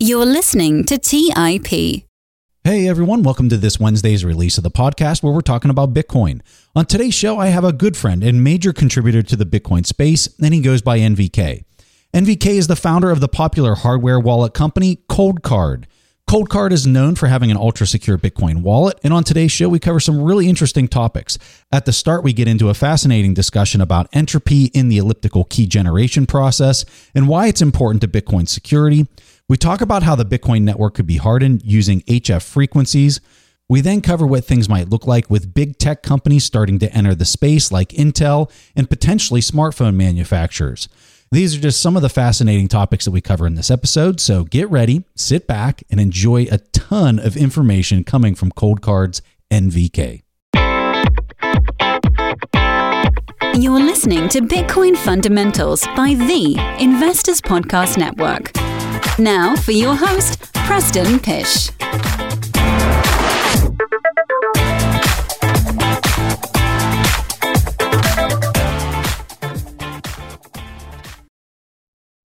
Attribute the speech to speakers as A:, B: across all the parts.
A: You're listening to TIP.
B: Hey everyone, welcome to this Wednesday's release of the podcast where we're talking about Bitcoin. On today's show, I have a good friend and major contributor to the Bitcoin space, and he goes by NVK. NVK is the founder of the popular hardware wallet company Coldcard. Coldcard is known for having an ultra secure Bitcoin wallet, and on today's show, we cover some really interesting topics. At the start, we get into a fascinating discussion about entropy in the elliptical key generation process and why it's important to Bitcoin security. We talk about how the Bitcoin network could be hardened using HF frequencies. We then cover what things might look like with big tech companies starting to enter the space like Intel and potentially smartphone manufacturers. These are just some of the fascinating topics that we cover in this episode. So get ready, sit back, and enjoy a ton of information coming from Coldcard's NVK.
A: You're listening to Bitcoin Fundamentals by the Investors Podcast Network. Now for your host, Preston Pysh.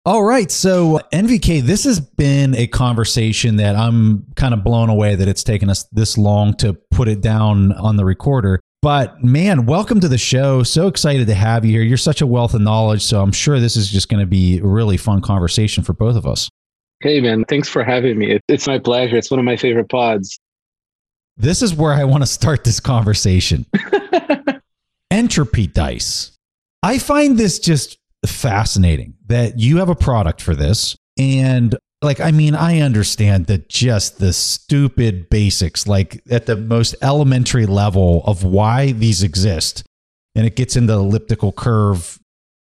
B: All right. So, uh, NVK, this has been a conversation that I'm kind of blown away that it's taken us this long to put it down on the recorder. But man, welcome to the show. So excited to have you here. You're such a wealth of knowledge. So, I'm sure this is just going to be a really fun conversation for both of us.
C: Hey, man. Thanks for having me. It's my pleasure. It's one of my favorite pods.
B: This is where I want to start this conversation. Entropy dice. I find this just fascinating that you have a product for this. And like, I mean, I understand that just the stupid basics, like at the most elementary level of why these exist. And it gets into elliptical curve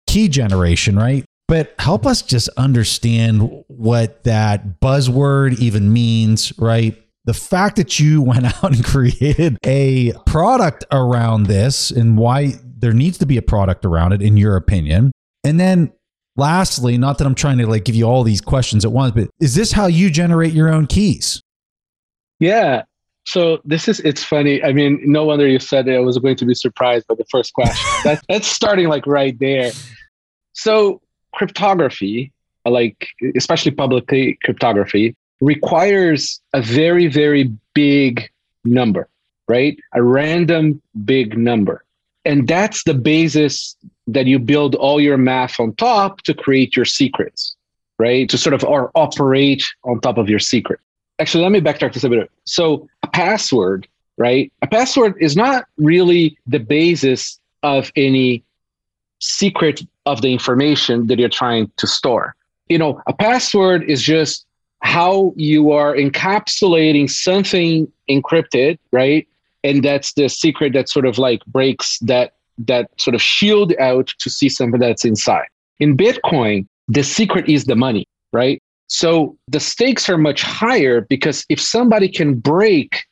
B: key generation, right? But help us just understand what that buzzword even means, right? The fact that you went out and created a product around this and why there needs to be a product around it, in your opinion. And then lastly, not that I'm trying to like give you all these questions at once, but is this how you generate your own keys?
C: Yeah. So this is it's funny. I mean, no wonder you said I was going to be surprised by the first question. that, that's starting like right there. So cryptography, uh, like especially public cryptography, requires a very, very big number, right? A random big number. And that's the basis that you build all your math on top to create your secrets, right? To sort of or operate on top of your secret. Actually, let me backtrack just a bit. So, a password, right? A password is not really the basis of any secret of the information that you're trying to store. You know, a password is just how you are encapsulating something encrypted, right? And that's the secret that sort of like breaks that that sort of shield out to see something that's inside. In Bitcoin, the secret is the money, right? So the stakes are much higher because if somebody can break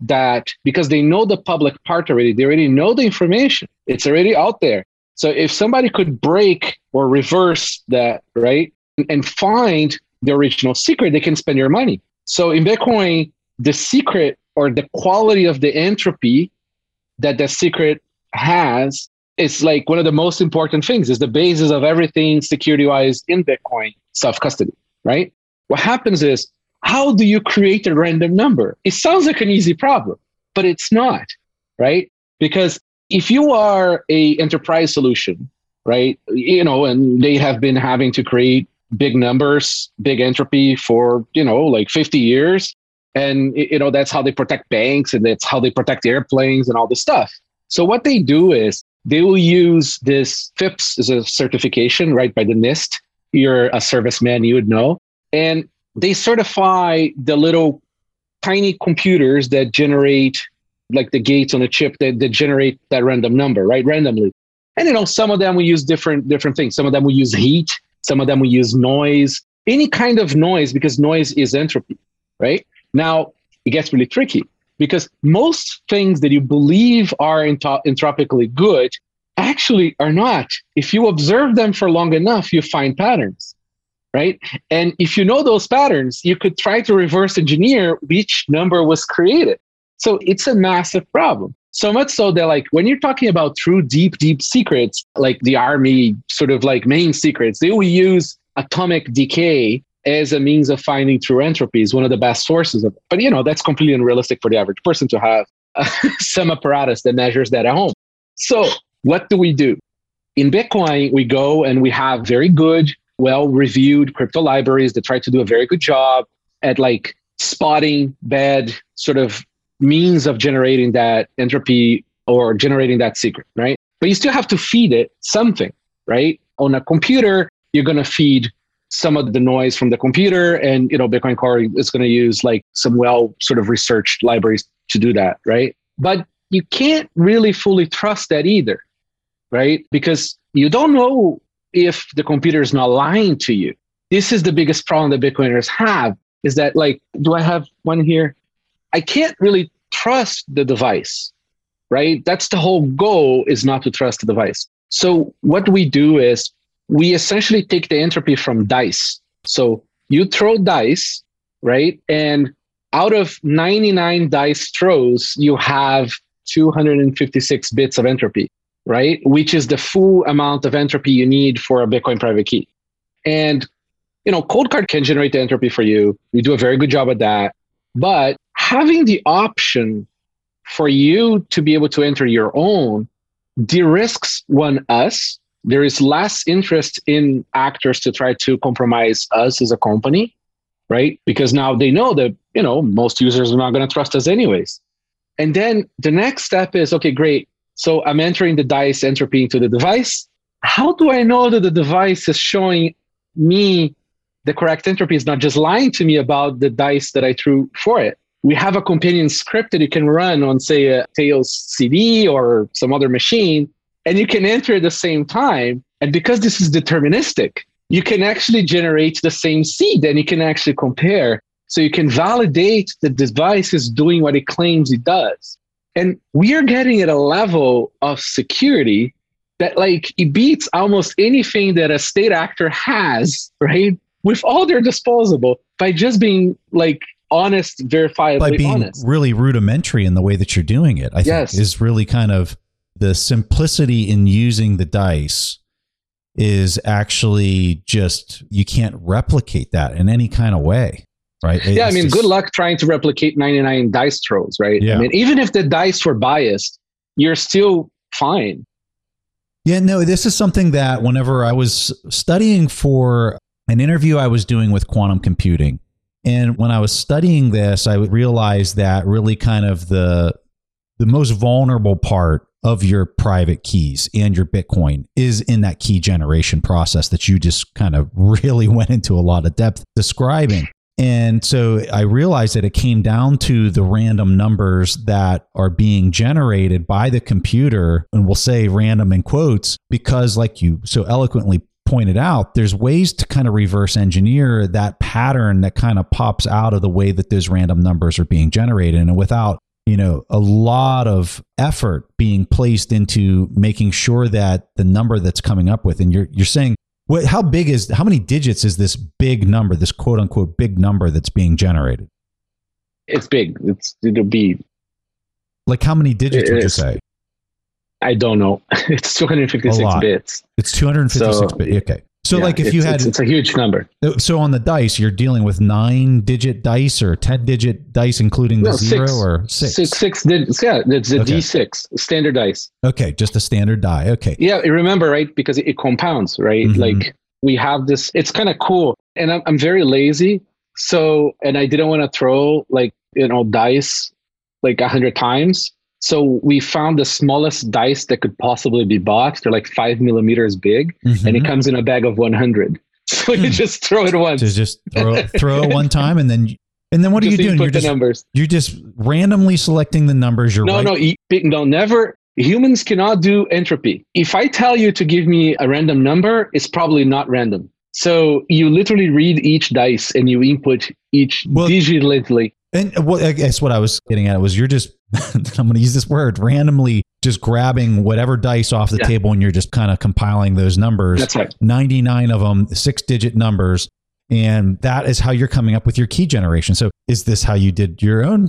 C: that because they know the public part already, they already know the information, it's already out there. So if somebody could break or reverse that, right, and find the original secret, they can spend your money. So in Bitcoin, the secret or the quality of the entropy that the secret has is like one of the most important things is the basis of everything security wise in bitcoin self custody right? What happens is how do you create a random number? It sounds like an easy problem but it's not right? Because if you are a enterprise solution right you know and they have been having to create big numbers big entropy for you know like 50 years and you know that's how they protect banks and that's how they protect airplanes and all this stuff so what they do is they will use this FIPS as a certification, right, by the NIST. You're a serviceman, you would know. And they certify the little tiny computers that generate like the gates on a chip that, that generate that random number, right? Randomly. And you know, some of them we use different different things. Some of them we use heat, some of them we use noise, any kind of noise because noise is entropy, right? Now it gets really tricky because most things that you believe are entropically good actually are not. If you observe them for long enough, you find patterns, right? And if you know those patterns, you could try to reverse engineer which number was created. So it's a massive problem. So much so that, like, when you're talking about true deep, deep secrets, like the army sort of like main secrets, they will use atomic decay as a means of finding true entropy is one of the best sources of it. But you know, that's completely unrealistic for the average person to have uh, some apparatus that measures that at home. So what do we do? In Bitcoin, we go and we have very good, well reviewed crypto libraries that try to do a very good job at like spotting bad sort of means of generating that entropy or generating that secret, right? But you still have to feed it something, right? On a computer, you're going to feed some of the noise from the computer and you know bitcoin core is going to use like some well sort of researched libraries to do that right but you can't really fully trust that either right because you don't know if the computer is not lying to you this is the biggest problem that bitcoiners have is that like do i have one here i can't really trust the device right that's the whole goal is not to trust the device so what we do is we essentially take the entropy from dice. So you throw dice, right? And out of 99 dice throws, you have 256 bits of entropy, right? Which is the full amount of entropy you need for a Bitcoin private key. And, you know, Coldcard can generate the entropy for you. We do a very good job at that. But having the option for you to be able to enter your own de-risks one us there is less interest in actors to try to compromise us as a company, right? Because now they know that, you know, most users are not going to trust us anyways. And then the next step is okay, great. So I'm entering the dice entropy into the device. How do I know that the device is showing me the correct entropy is not just lying to me about the dice that I threw for it? We have a companion script that you can run on, say, a Tails CD or some other machine and you can enter at the same time. And because this is deterministic, you can actually generate the same seed and you can actually compare. So you can validate the device is doing what it claims it does. And we are getting at a level of security that like it beats almost anything that a state actor has, right? With all their disposable by just being like honest, verifiably
B: by being
C: honest.
B: really rudimentary in the way that you're doing it. I
C: Yes.
B: think is really kind of the simplicity in using the dice is actually just you can't replicate that in any kind of way, right?
C: yeah, I mean,
B: just-
C: good luck trying to replicate 99 dice throws, right?
B: Yeah.
C: I mean, even if the dice were biased, you're still fine.
B: Yeah, no, this is something that whenever I was studying for an interview I was doing with quantum computing, and when I was studying this, I realized that really kind of the the most vulnerable part of your private keys and your Bitcoin is in that key generation process that you just kind of really went into a lot of depth describing. And so I realized that it came down to the random numbers that are being generated by the computer. And we'll say random in quotes because, like you so eloquently pointed out, there's ways to kind of reverse engineer that pattern that kind of pops out of the way that those random numbers are being generated. And without you know a lot of effort being placed into making sure that the number that's coming up with and you're you're saying what how big is how many digits is this big number this quote unquote big number that's being generated
C: It's big. It's it'll be.
B: like how many digits
C: It
B: would you say
C: I don't know. It's 256 bits.
B: it's 256
C: So-
B: bit okay so
C: Yeah,
B: like if you had
C: it's, it's a huge number.
B: so on the dice you're dealing with nine digit dice or 10 digit dice including the
C: No,
B: zero
C: six.
B: or Six.
C: digits. Yeah, it's a
B: Okay.
C: 6 standard dice.
B: okay just a standard die okay
C: Yeah, remember, right? Because it, compounds, right?
B: Mhm.
C: Like we have this, it's kind of cool. And I'm, I'm very lazy. So, and I didn't want to throw like, you know, dice like a hundred times. So we found the smallest dice that could possibly be boxed. They're like five millimeters big and it
B: Mhm.
C: comes in a bag of 100. So you
B: Hmm.
C: just throw it once.
B: to just throw throw it one time and then and then what are you doing you're just
C: numbers.
B: You're just randomly selecting the numbers. You're
C: No,
B: right.
C: no, no, never. Humans cannot do entropy. If I tell you to give me a random number, it's probably not random. So you literally read each dice and you input each
B: Well-
C: digitally.
B: And what I guess what I was getting at was you're just I'm going to use this word randomly just grabbing whatever dice off the
C: Yeah.
B: table and you're just kind of compiling those numbers.
C: That's right.
B: 99 of them, six digit numbers. And that is how you're coming up with your key generation. So is this how you did your own?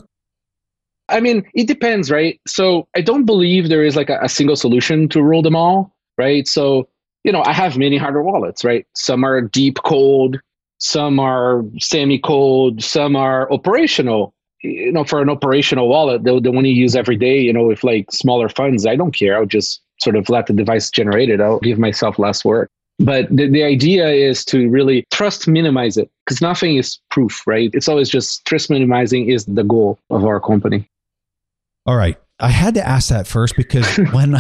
C: I mean, it depends, right? So I don't believe there is like a, a single solution to rule them all, right? So, you know, I have many hardware wallets, right? Some are deep cold, some are semi-cold, some are operational. You know, for an operational wallet, the, the one you use every day, you know, with like smaller funds, I don't care. I'll just sort of let the device generate it. I'll give myself less work. But the, the idea is to really trust minimize it because nothing is proof, right? It's always just trust minimizing is the goal of our company.
B: All right. I had to ask that first because when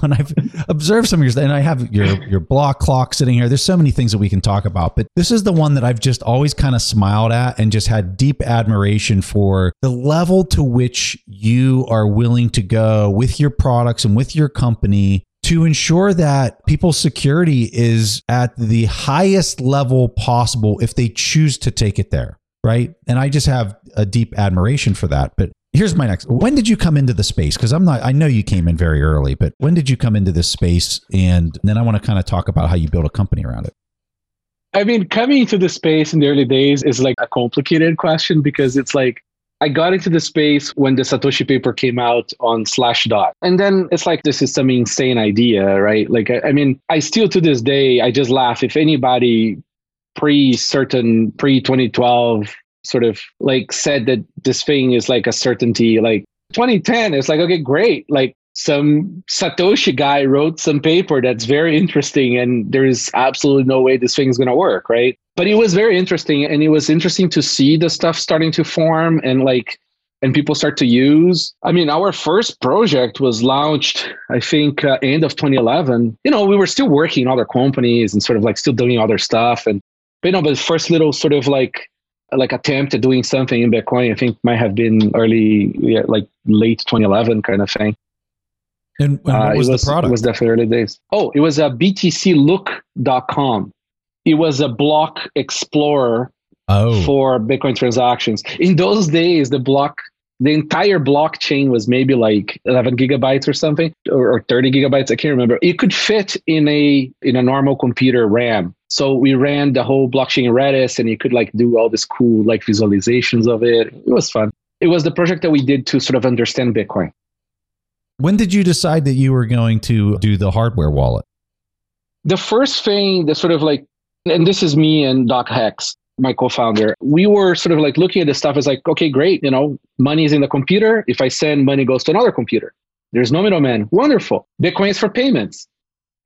B: when I've observed some of your and I have your your block clock sitting here. There's so many things that we can talk about, but this is the one that I've just always kind of smiled at and just had deep admiration for the level to which you are willing to go with your products and with your company to ensure that people's security is at the highest level possible if they choose to take it there right and i just have a deep admiration for that but here's my next when did you come into the space because i'm not i know you came in very early but when did you come into this space and then i want to kind of talk about how you build a company around it
C: i mean coming into the space in the early days is like a complicated question because it's like I got into the space when the Satoshi paper came out on Slashdot. And then it's like, this is some insane idea, right? Like, I, I mean, I still to this day, I just laugh. If anybody pre certain, pre 2012 sort of like said that this thing is like a certainty, like 2010, it's like, okay, great. Like, some Satoshi guy wrote some paper that's very interesting, and there's absolutely no way this thing is going to work, right? But it was very interesting, and it was interesting to see the stuff starting to form and like, and people start to use. I mean, our first project was launched, I think, uh, end of 2011. You know, we were still working in other companies and sort of like still doing other stuff, and but, you know, but the first little sort of like like attempt at doing something in Bitcoin, I think might have been early, yeah, like late 2011 kind of thing.
B: And, and what uh, was, was, the product?
C: It was definitely early days. Oh, it was a btclook.com. It was a block explorer oh. for Bitcoin transactions. In those days, the block, the entire blockchain was maybe like 11 gigabytes or something, or, or 30 gigabytes. I can't remember. It could fit in a in a normal computer RAM. So we ran the whole blockchain in Redis, and you could like do all this cool like visualizations of it. It was fun. It was the project that we did to sort of understand Bitcoin.
B: When did you decide that you were going to do the hardware wallet?
C: The first thing the sort of like, and this is me and Doc Hex, my co-founder, we were sort of like looking at this stuff as like, okay, great, you know, money is in the computer. If I send money goes to another computer. There's no middleman. Wonderful. Bitcoin is for payments.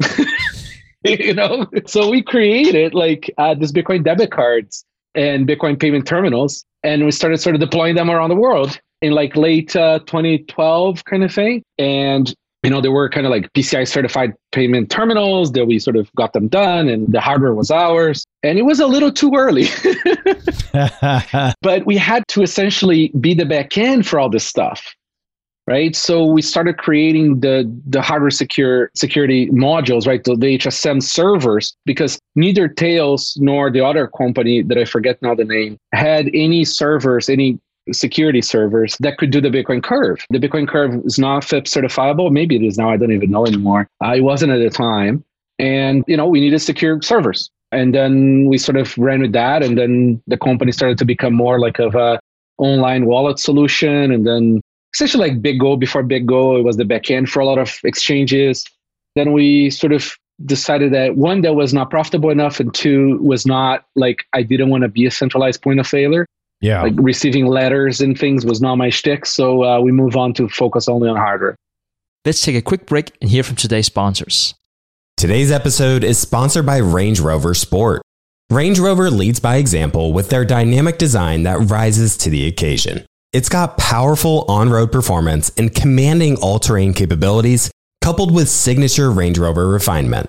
C: you know, so we created like uh, this Bitcoin debit cards and Bitcoin payment terminals, and we started sort of deploying them around the world in like late uh, 2012 kind of thing. And you know, there were kind of like PCI certified payment terminals that we sort of got them done and the hardware was ours. And it was a little too early. but we had to essentially be the back end for all this stuff. Right. So we started creating the the hardware secure security modules, right? The, the HSM servers, because neither Thales nor the other company that I forget now the name had any servers, any security servers that could do the Bitcoin curve. The Bitcoin curve is not FIPS certifiable. Maybe it is now. I don't even know anymore. Uh, it wasn't at the time. And, you know, we needed secure servers. And then we sort of ran with that. And then the company started to become more like of a online wallet solution. And then essentially like BitGo before BitGo, it was the backend for a lot of exchanges. Then we sort of decided that one, that was not profitable enough. And two, was not like I didn't want to be a centralized point of failure.
B: Yeah.
C: Like receiving letters and things was not my shtick. So uh, we move on to focus only on hardware.
D: Let's take a quick break and hear from today's sponsors.
E: Today's episode is sponsored by Range Rover Sport. Range Rover leads by example with their dynamic design that rises to the occasion. It's got powerful on road performance and commanding all terrain capabilities, coupled with signature Range Rover refinement.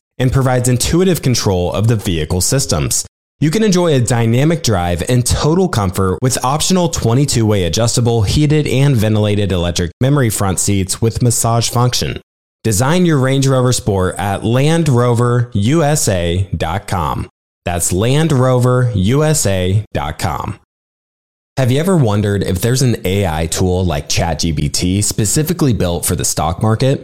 E: and provides intuitive control of the vehicle systems. You can enjoy a dynamic drive and total comfort with optional 22 way adjustable, heated, and ventilated electric memory front seats with massage function. Design your Range Rover Sport at LandRoverUSA.com. That's LandRoverUSA.com. Have you ever wondered if there's an AI tool like ChatGPT specifically built for the stock market?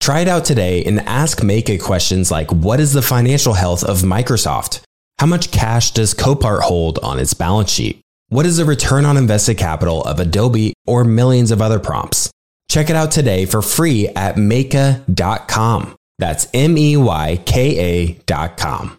E: Try it out today and ask Meyka questions like What is the financial health of Microsoft? How much cash does Copart hold on its balance sheet? What is the return on invested capital of Adobe or millions of other prompts? Check it out today for free at Meyka.com. That's M E Y K A.com.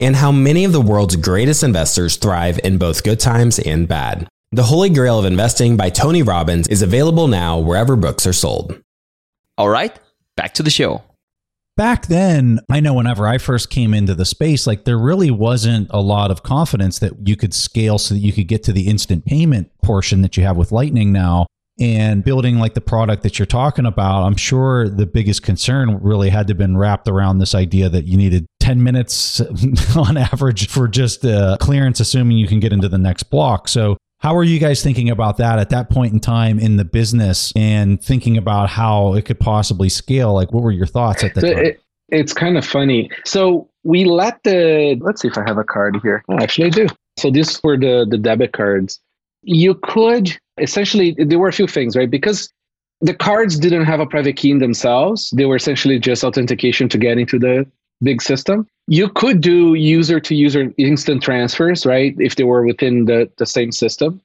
E: and how many of the world's greatest investors thrive in both good times and bad. The Holy Grail of Investing by Tony Robbins is available now wherever books are sold.
D: All right, back to the show.
B: Back then, I know whenever I first came into the space, like there really wasn't a lot of confidence that you could scale so that you could get to the instant payment portion that you have with Lightning now and building like the product that you're talking about, I'm sure the biggest concern really had to have been wrapped around this idea that you needed 10 minutes on average for just uh, clearance, assuming you can get into the next block. So, how are you guys thinking about that at that point in time in the business and thinking about how it could possibly scale? Like, what were your thoughts at the
C: So
B: time?
C: it, it's kind of funny. So we let the let's see if I have a card here. Oh, actually, I do. So these were the the debit cards. You could essentially there were a few things, right? Because the cards didn't have a private key in themselves. They were essentially just authentication to get into the big system. You could do user to user instant transfers, right? If they were within the, the same system.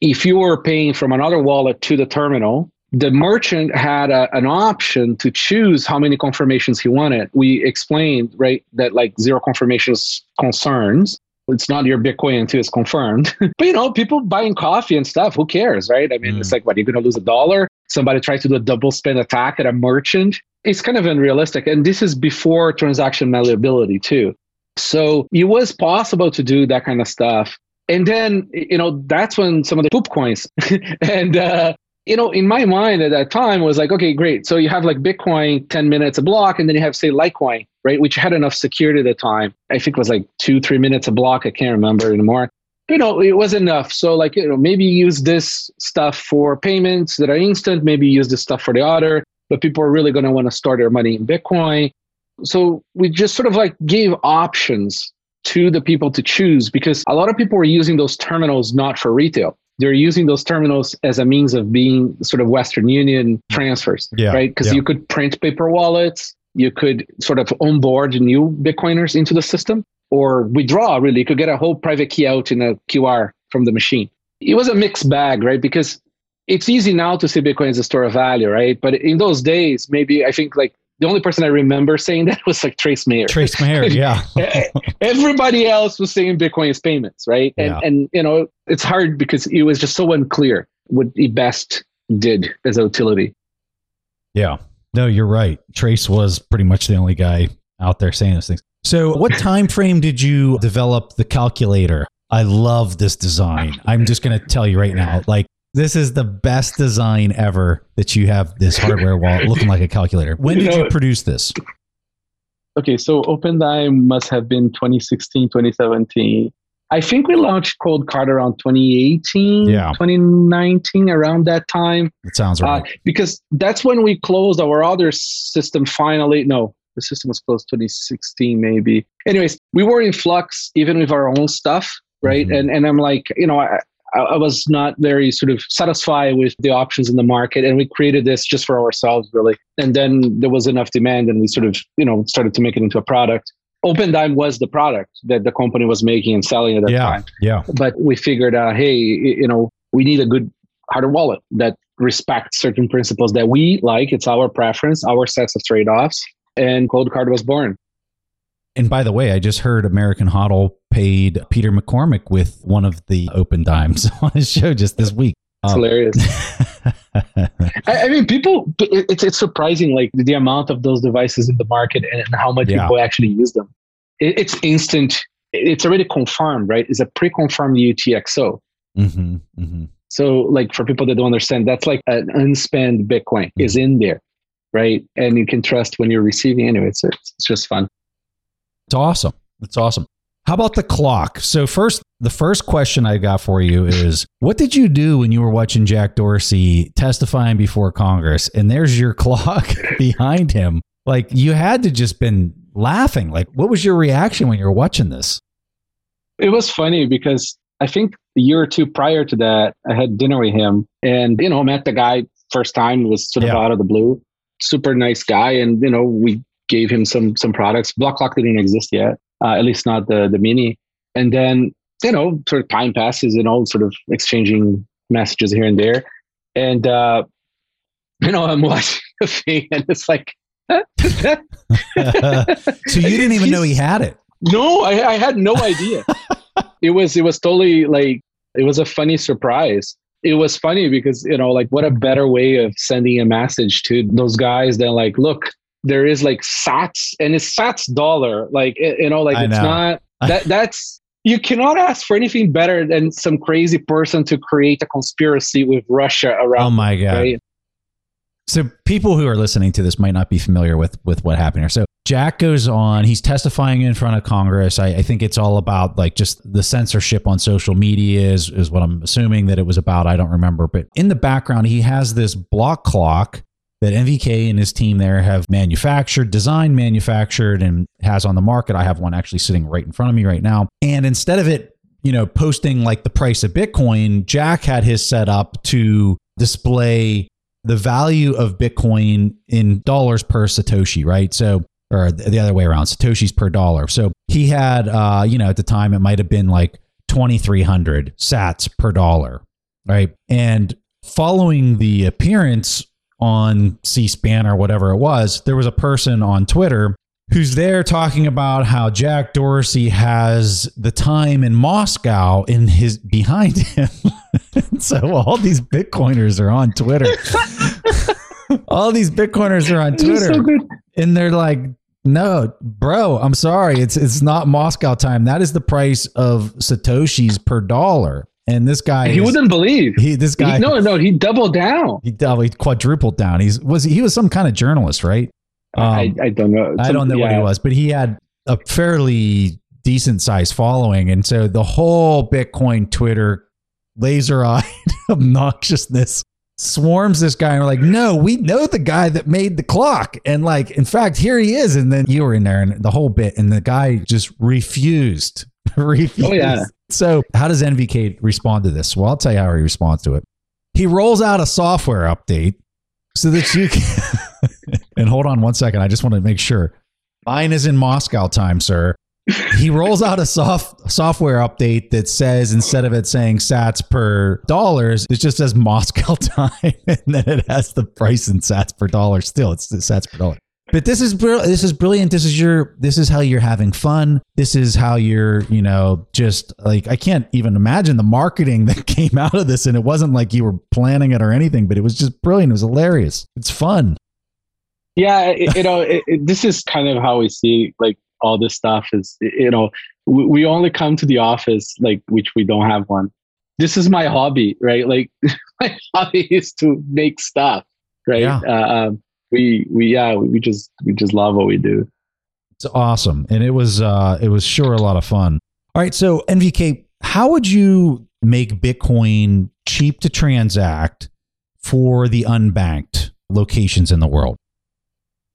C: If you were paying from another wallet to the terminal, the merchant had a, an option to choose how many confirmations he wanted. We explained, right, that like zero confirmations concerns. It's not your Bitcoin until it's confirmed. but you know, people buying coffee and stuff, who cares, right? I mean,
B: Mm.
C: it's like, what, you're going to lose a dollar? Somebody tries to do a double spend attack at a merchant. It's kind of unrealistic. And this is before transaction malleability, too. So it was possible to do that kind of stuff. And then, you know, that's when some of the poop coins and, uh, you know, in my mind at that time was like, okay, great. So you have like Bitcoin 10 minutes a block, and then you have, say, Litecoin, right? Which had enough security at the time. I think it was like two, three minutes a block. I can't remember anymore. You know, it was enough. So, like, you know, maybe use this stuff for payments that are instant, maybe use this stuff for the other, but people are really going to want to store their money in Bitcoin. So we just sort of like gave options to the people to choose because a lot of people were using those terminals not for retail they're using those terminals as a means of being sort of Western Union transfers,
B: Yeah,
C: right? Because
B: yeah.
C: you could print paper wallets, you could sort of onboard new Bitcoiners into the system, or withdraw. Really, you could get a whole private key out in a QR from the machine. It was a mixed bag, right? Because it's easy now to see Bitcoin as a store of value, right? But in those days, maybe I think like the only person I remember saying that was like Trace Mayer.
B: Trace Mayer, yeah.
C: Everybody else was saying Bitcoin is payments, right? And
B: Yeah.
C: and you know it's hard because it was just so unclear what he best did as a utility.
B: Yeah. No, you're right. Trace was pretty much the only guy out there saying those things. So, what time frame did you develop the calculator? I love this design. I'm just going to tell you right now, like this is the best design ever that you have this hardware wallet looking like a calculator. When did you
C: know-
B: produce this?
C: Okay, so OpenDime must have been 2016, 2017. I think we launched Coldcard around 2018,
B: Yeah.
C: 2019, around that time.
B: It sounds
C: Uh,
B: right.
C: because that's when we closed our other system finally. No, The system was closed 2016, maybe. Anyways, we were in flux even with our own stuff, right?
B: Mhm.
C: And and I'm like, you know, I, I was not very sort of satisfied with the options in the market, and we created this just for ourselves, really. And then there was enough demand, and we sort of, you know, started to make it into a product. OpenDime was the product that the company was making and selling at that
B: yeah,
C: time
B: yeah.
C: but we figured out hey you know we need a good hardware wallet that respects certain principles that we like it's our preference our sets of trade-offs and Coldcard was born.
B: And by the way, I just heard American Hodl paid Peter McCormack with one of the OpenDimes on his show just this week.
C: it's
B: Um,
C: hilarious. I, I mean people it- it's, it's surprising like the amount of those devices in the market and how much
B: Yeah.
C: people actually use them. It, it's instant. It's already confirmed right? It's a pre-confirmed utxo
B: Mhm, mhm.
C: So, like for people that don't understand, that's like an unspent Bitcoin is in there, right? And you can trust when you're receiving. Anyway, it's it's just fun.
B: It's awesome. It's awesome. How about the clock? So first, the first question I got for you is, what did you do when you were watching Jack Dorsey testifying before Congress, and there's your clock behind him? Like you had to just been laughing. Like, what was your reaction when you were watching this?
C: It was funny because I think a year or two prior to that, I had dinner with him, and you know, met the guy first time. It was sort of
B: Yeah.
C: out of the blue. Super nice guy, and you know, we gave him some some products. Block Clock didn't exist yet, uh, at least not the the mini. And then you know, sort of time passes, and all sort of exchanging messages here and there, and uh, you know, I'm watching the thing, and it's like.
B: so you didn't even know he had it.
C: No, I, I had no idea. it was it was totally like it was a funny surprise. It was funny because you know like what a better way of sending a message to those guys than like look there is like Sats and it's Sats dollar like it- you know like
B: I
C: it's
B: know.
C: not that that's you cannot ask for anything better than some crazy person to create a conspiracy with Russia around
B: Oh my god!
C: right?
B: So people who are listening to this might not be familiar with with what happened here. So Jack goes on. He's testifying in front of Congress. I, I think it's all about like just the censorship on social media is is what I'm assuming that it was about. I don't remember, but in the background he has this block clock that NVK and his team there have manufactured, designed, manufactured, and has on the market. I have one actually sitting right in front of me right now. And instead of it, you know, posting like the price of Bitcoin, Jack had his set up to display the value of Bitcoin in dollars per Satoshi, right? So, or the other way around, Satoshis per dollar. So he had, uh, you know, at the time it might have been like 2,300 sats per dollar, right? And following the appearance on C SPAN or whatever it was, there was a person on Twitter who's there talking about how Jack Dorsey has the time in Moscow in his behind him. so all these Bitcoiners are on Twitter. all these Bitcoiners are on Twitter
C: so good.
B: and they're like, "No, bro, I'm sorry. It's it's not Moscow time. That is the price of satoshis per dollar." And this guy
C: He
B: is-
C: wouldn't believe.
B: he this guy
C: He, no, no, he doubled down.
B: he doubled, he quadrupled down. He's was he was some kind of journalist, right?
C: I,
B: Um,
C: I don't know.
B: I don't know what he was, but he had a fairly decent sized following. And so the whole Bitcoin Twitter laser eyed obnoxiousness swarms this guy. And we're like, no, we know the guy that made the clock. And like, in fact, here he is. And then you were in there and the whole bit, and the guy just refused. refused.
C: Oh, yeah.
B: So how does NVK respond to this? Well, I'll tell you how he responds to it. He rolls out a software update so that you can. and hold on one second. I just want to make sure. Mine is in Moscow time, sir. He rolls out a soft software update that says instead of it saying sats per dollars, it just says Moscow time, and then it has the price in sats per dollar. Still, it's sats per dollar. But this is this is brilliant. This is your this is how you're having fun. This is how you're you know just like I can't even imagine the marketing that came out of this, and it wasn't like you were planning it or anything, but it was just brilliant. It was hilarious. It's fun.
C: yeah it, you know it, it, this is kind of how we see like all this stuff is you know we, we only come to the office like which we don't have one this is my hobby right like my hobby is to make stuff right
B: Yeah.
C: uh, um, we we yeah we just we just love what we do
B: It's awesome, and it was uh, it was sure a lot of fun. All right, so NVK, how would you make Bitcoin cheap to transact for the unbanked locations in the world?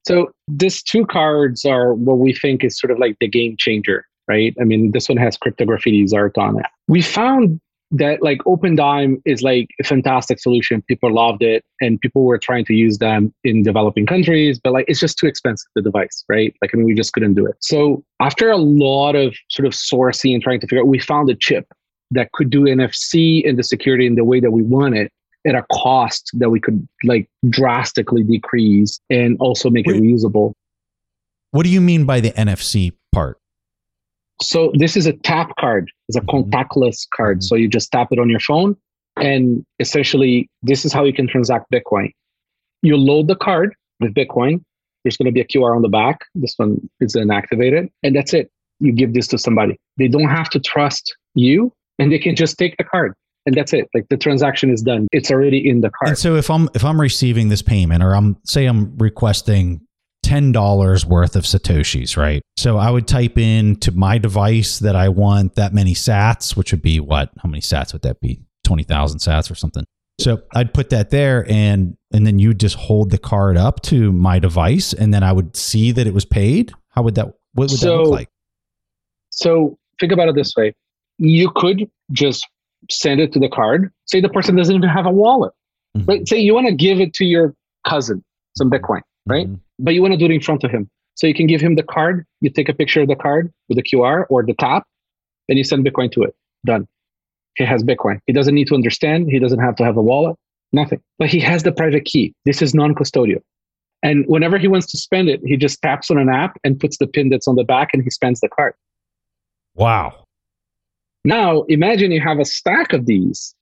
C: So these two cards are what we think is sort of like the game changer, right? I mean, this one has cryptography art on it. We found that like Opendime is like a fantastic solution. People loved it and people were trying to use them in developing countries, but like it's just too expensive, the device, right? Like, I mean, we just couldn't do it. So after a lot of sort of sourcing and trying to figure out, we found a chip that could do NFC and the security in the way that we want it at a cost that we could like drastically decrease and also make
B: Wait.
C: it reusable.
B: What do you mean by the NFC part?
C: So this is a tap card. It's a
B: Mhm.
C: contactless card.
B: Mhm.
C: So you just tap it on your phone, and essentially this is how you can transact Bitcoin. You load the card with Bitcoin. There's going to be a QR on the back. This one is inactivated, and that's it. You give this to somebody. They don't have to trust you, and they can just take the card, and that's it. Like the transaction is done. It's already in the card.
B: And so if I'm if I'm receiving this payment or I'm say I'm requesting ten dollars worth of satoshis, right? So I would type in to my device that I want that many Sats, which would be what? How many Sats would that be? Twenty thousand Sats or something. So I'd put that there, and and then you just hold the card up to my device, and then I would see that it was paid. How would that? What would that
C: So-
B: look like?
C: So think about it this way: you could just send it to the card. Say the person doesn't even have a wallet.
B: Mhm.
C: Right? Say you want to give it to your cousin some Bitcoin, right?
B: Mhm.
C: but you want to do it in front of him. So you can give him the card. You take a picture of the card with the QR or the tap, and you send Bitcoin to it. Done. He has Bitcoin. He doesn't need to understand. He doesn't have to have a wallet. Nothing. But he has the private key. This is non-custodial. And whenever he wants to spend it, he just taps on an app and puts the pin that's on the back, and he spends the card.
B: Wow.
C: Now, imagine you have a stack of these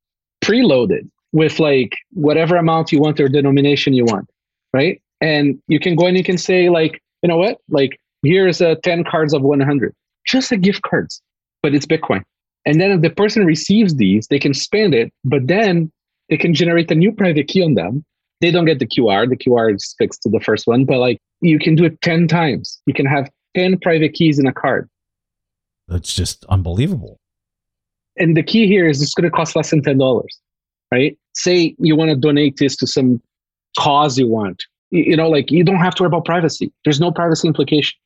C: preloaded with like whatever amount you want or denomination you want, right? And you can go and you can say, like, you know what? Like, here's a 10 cards of 100, just a gift cards, but it's Bitcoin. And then if the person receives these, they can spend it, but then they can generate a new private key on them. They don't get the QR. The QR is fixed to the first one, but like you can do it 10 times. You can have 10 private keys in a card.
B: That's just unbelievable.
C: And the key here is it's going to cost less than ten dollars, right? Say you want to donate this to some cause you want, you, you know, like you don't have to worry about privacy. There's no privacy implication,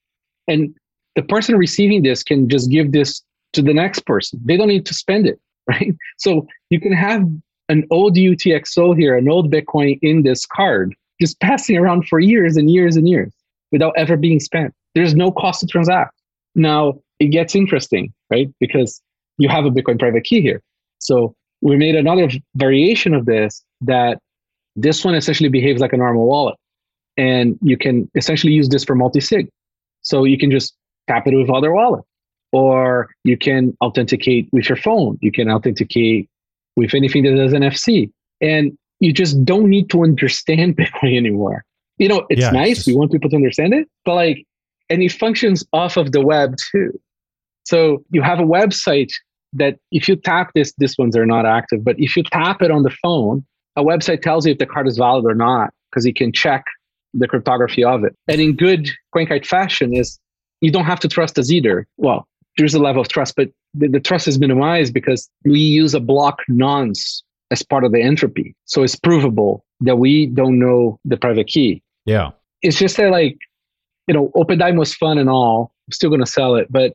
C: and the person receiving this can just give this to the next person. They don't need to spend it, right? So you can have an old UTXO here, an old Bitcoin in this card, just passing around for years and years and years without ever being spent. There's no cost to transact. Now it gets interesting, right? Because you have a Bitcoin private key here. So we made another variation of this that this one essentially behaves like a normal wallet. And you can essentially use this for multi-sig. So you can just tap it with other wallet. Or you can authenticate with your phone. You can authenticate with anything that does NFC. And you just don't need to understand Bitcoin anymore. You know, it's
B: Yeah, it's
C: nice.
B: just-
C: we want people to understand it, but like, and it functions off of the web too. So you have a website that if you tap this, these ones are not active, but if you tap it on the phone, a website tells you if the card is valid or not, because you can check the cryptography of it. And in good CoinKite fashion is you don't have to trust us either. Well, there's a level of trust, but the, the trust is minimized because we use a block nonce as part of the entropy. So it's provable that we don't know the private key
B: Yeah.
C: it's just that like you know OpenDime was fun and all i'm still going to sell it but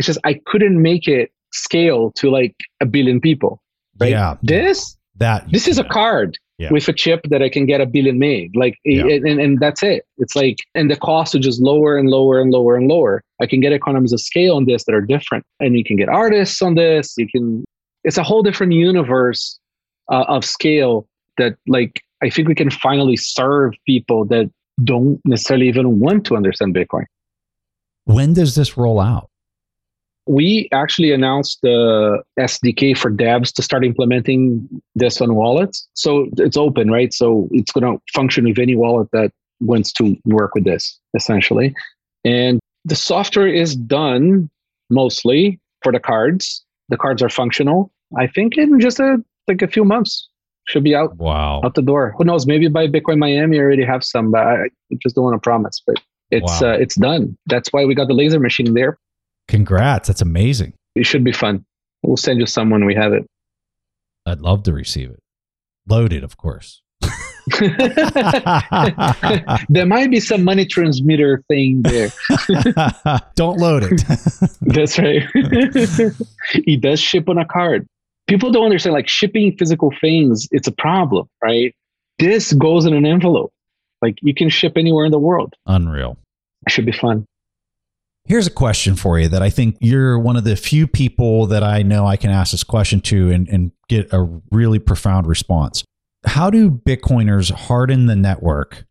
C: it's just i couldn't make it scale to like a billion people. Right?
B: Yeah.
C: this
B: That
C: this is a card
B: Yeah.
C: with a chip that i can get a billion made. Like
B: Yeah.
C: and, and, and that's it. It's like and the cost is just lower and lower and lower and lower. I can get economies of scale on this that are different. And you can get artists on this. You can it's a whole different universe uh, of scale that like i think we can finally serve people that don't necessarily even want to understand bitcoin.
B: When does this roll out?
C: We actually announced the SDK for devs to start implementing this on wallets. So it's open, right? So it's going to function with any wallet that wants to work with this, essentially. And the software is done mostly for the cards. The cards are functional. I think in just a like a few months should be out
B: Wow.
C: out the door. Who knows? Maybe by Bitcoin Miami, I already have some, but I just don't want to promise. But it's
B: Wow.
C: uh, it's done. That's why we got the laser machine there.
B: Congrats. That's amazing.
C: It should be fun. We'll send you some when we have it.
B: I'd love to receive it. Loaded, of course.
C: there might be some money transmitter thing there.
B: Don't load it.
C: That's right. he does ship on a card. People don't understand like shipping physical things, it's a problem, right? This goes in an envelope. Like you can ship anywhere in the world.
B: Unreal.
C: It should be fun.
B: Here's a question for you that I think you're one of the few people that I know I can ask this question to and, and get a really profound response. How do Bitcoiners harden the network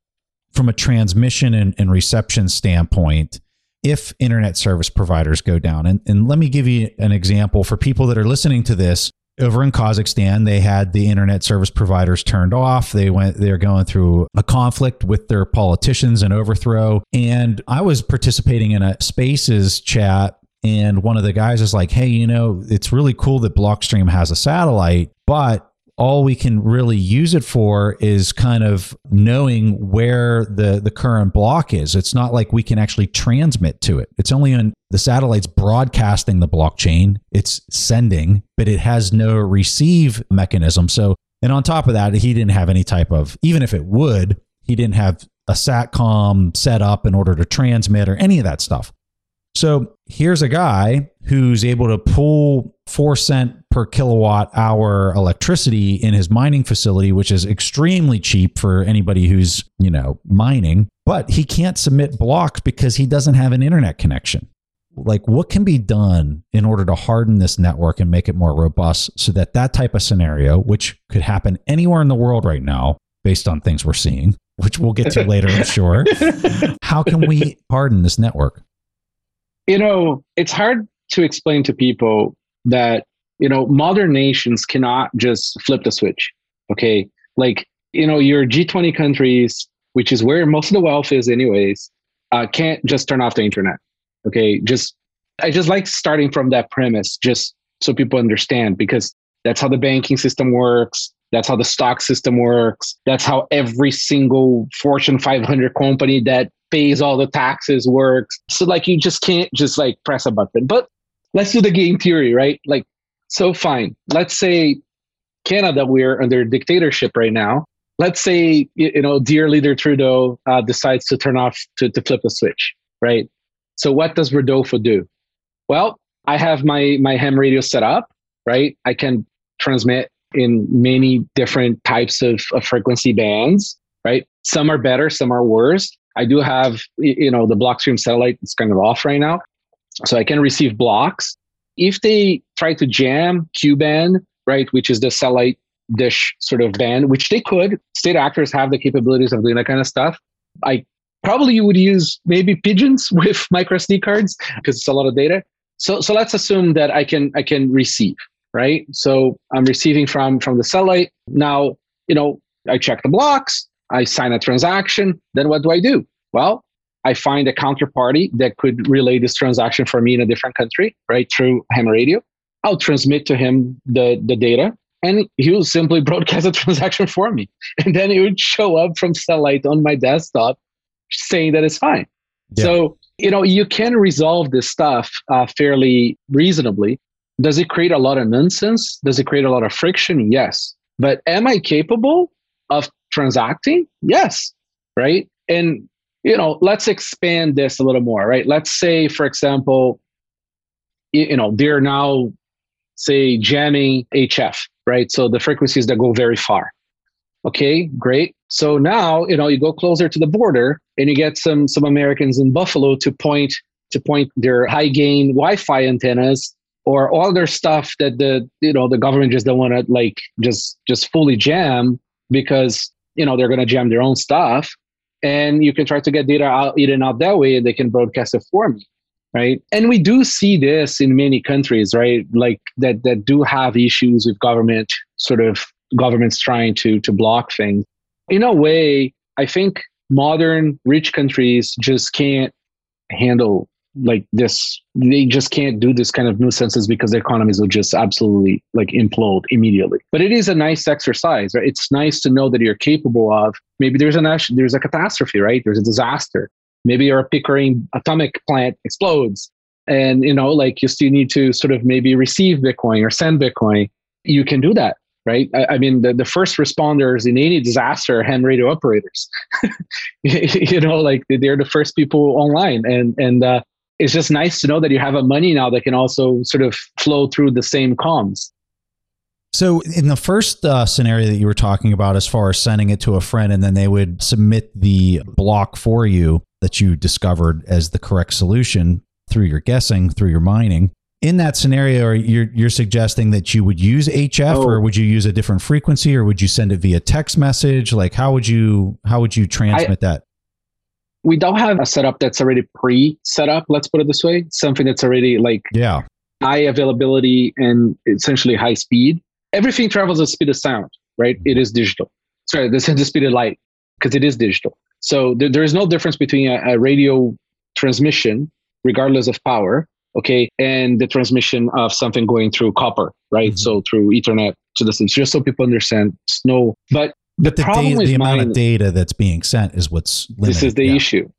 B: from a transmission and, and reception standpoint if internet service providers go down? And, and let me give you an example for people that are listening to this over in Kazakhstan, they had the internet service providers turned off. They went, they're going through a conflict with their politicians and overthrow. And I was participating in a spaces chat and one of the guys is like, Hey, you know, it's really cool that Blockstream has a satellite, but all we can really use it for is kind of knowing where the, the current block is. It's not like we can actually transmit to it. It's only on the satellite's broadcasting the blockchain, it's sending, but it has no receive mechanism. So, and on top of that, he didn't have any type of, even if it would, he didn't have a SATCOM set up in order to transmit or any of that stuff. So here's a guy who's able to pull four cent per kilowatt hour electricity in his mining facility, which is extremely cheap for anybody who's, you know, mining, but he can't submit blocks because he doesn't have an internet connection. Like, what can be done in order to harden this network and make it more robust so that that type of scenario, which could happen anywhere in the world right now, based on things we're seeing, which we'll get to later, I'm sure, how can we harden this network?
C: You know, it's hard to explain to people that you know modern nations cannot just flip the switch okay? Like you know your g20 countries which is where most of the wealth is anyways uh, can't just turn off the internet okay? Just i just like starting from that premise just so people understand because that's how the banking system works that's how the stock system works that's how every single fortune 500 company that pays all the taxes works. So like you just can't just like press a button. But let's do the game theory right? Like so fine. Let's say Canada, we're under dictatorship right now. Let's say you know, dear leader Trudeau uh, decides to turn off to, to flip the switch, right? So what does Rodolfo do? Well, I have my my ham radio set up, right? I can transmit in many different types of, of frequency bands, right? Some are better, some are worse. I do have, you know, the Blockstream satellite is kind of off right now. So I can receive blocks if they try to jam Q-band, right, which is the satellite dish sort of band, which they could, state actors have the capabilities of doing that kind of stuff. I probably you would use maybe pigeons with micro SD cards because it's a lot of data. So so let's assume that I can I can receive, right? So I'm receiving from from the satellite. Now, you know, I check the blocks, I sign a transaction, then what do I do? Well, I find a counterparty that could relay this transaction for me in a different country, right, through ham radio. I'll transmit to him the, the data and he will simply broadcast a transaction for me. And then it would show up from satellite on my desktop saying that it's fine. Yeah. So, you know, you can resolve this stuff uh, fairly reasonably. Does it create a lot of nonsense? Does it create a lot of friction? Yes. But am I capable of transacting? Yes. Right. And you know, let's expand this a little more, right? Let's say, for example, you know, they're now, say, jamming HF, right? So the frequencies that go very far. Okay, great. So now, you know, you go closer to the border and you get some some Americans in Buffalo to point to point their high gain Wi-Fi antennas or all their stuff that the you know the government just don't want to like just just fully jam because you know they're going to jam their own stuff and you can try to get data out in out that way and they can broadcast it for me right? And we do see this in many countries right? Like that that do have issues with government sort of governments trying to to block things. In a way i think modern rich countries just can't handle like this they just can't do this kind of nuisances because their economies will just absolutely like implode immediately. But it is a nice exercise right? It's nice to know that you're capable of maybe there's a there's a catastrophe right? There's a disaster. Maybe your pickering atomic plant explodes. And you know like you still need to sort of maybe receive bitcoin or send bitcoin. You can do that right? I, I mean, the, the first responders in any disaster are ham radio operators. you know, like they're the first people online, and and uh, it's just nice to know that you have a money now that can also sort of flow through the same comms.
B: So, in the first uh, scenario that you were talking about, as far as sending it to a friend and then they would submit the block for you that you discovered as the correct solution through your guessing, through your mining. In that scenario, you're you're suggesting that you would use HF,
C: Oh.
B: or would you use a different frequency, or would you send it via text message? Like, how would you how would you transmit that?
C: We don't have a setup that's already pre-set up. Let's put it this way: something that's already like
B: Yeah,
C: high availability and essentially high speed. Everything travels at the speed of sound, right? It is digital. Sorry, this is the speed of light because it is digital. So there, there is no difference between a, a radio transmission, regardless of power, okay, and the transmission of something going through copper, right?
B: Mhm.
C: So through Ethernet to the system, just so people understand. It's no, but
B: but the
C: problem with
B: the amount of data that's being sent is what's limited.
C: this is the
B: Yeah.
C: issue.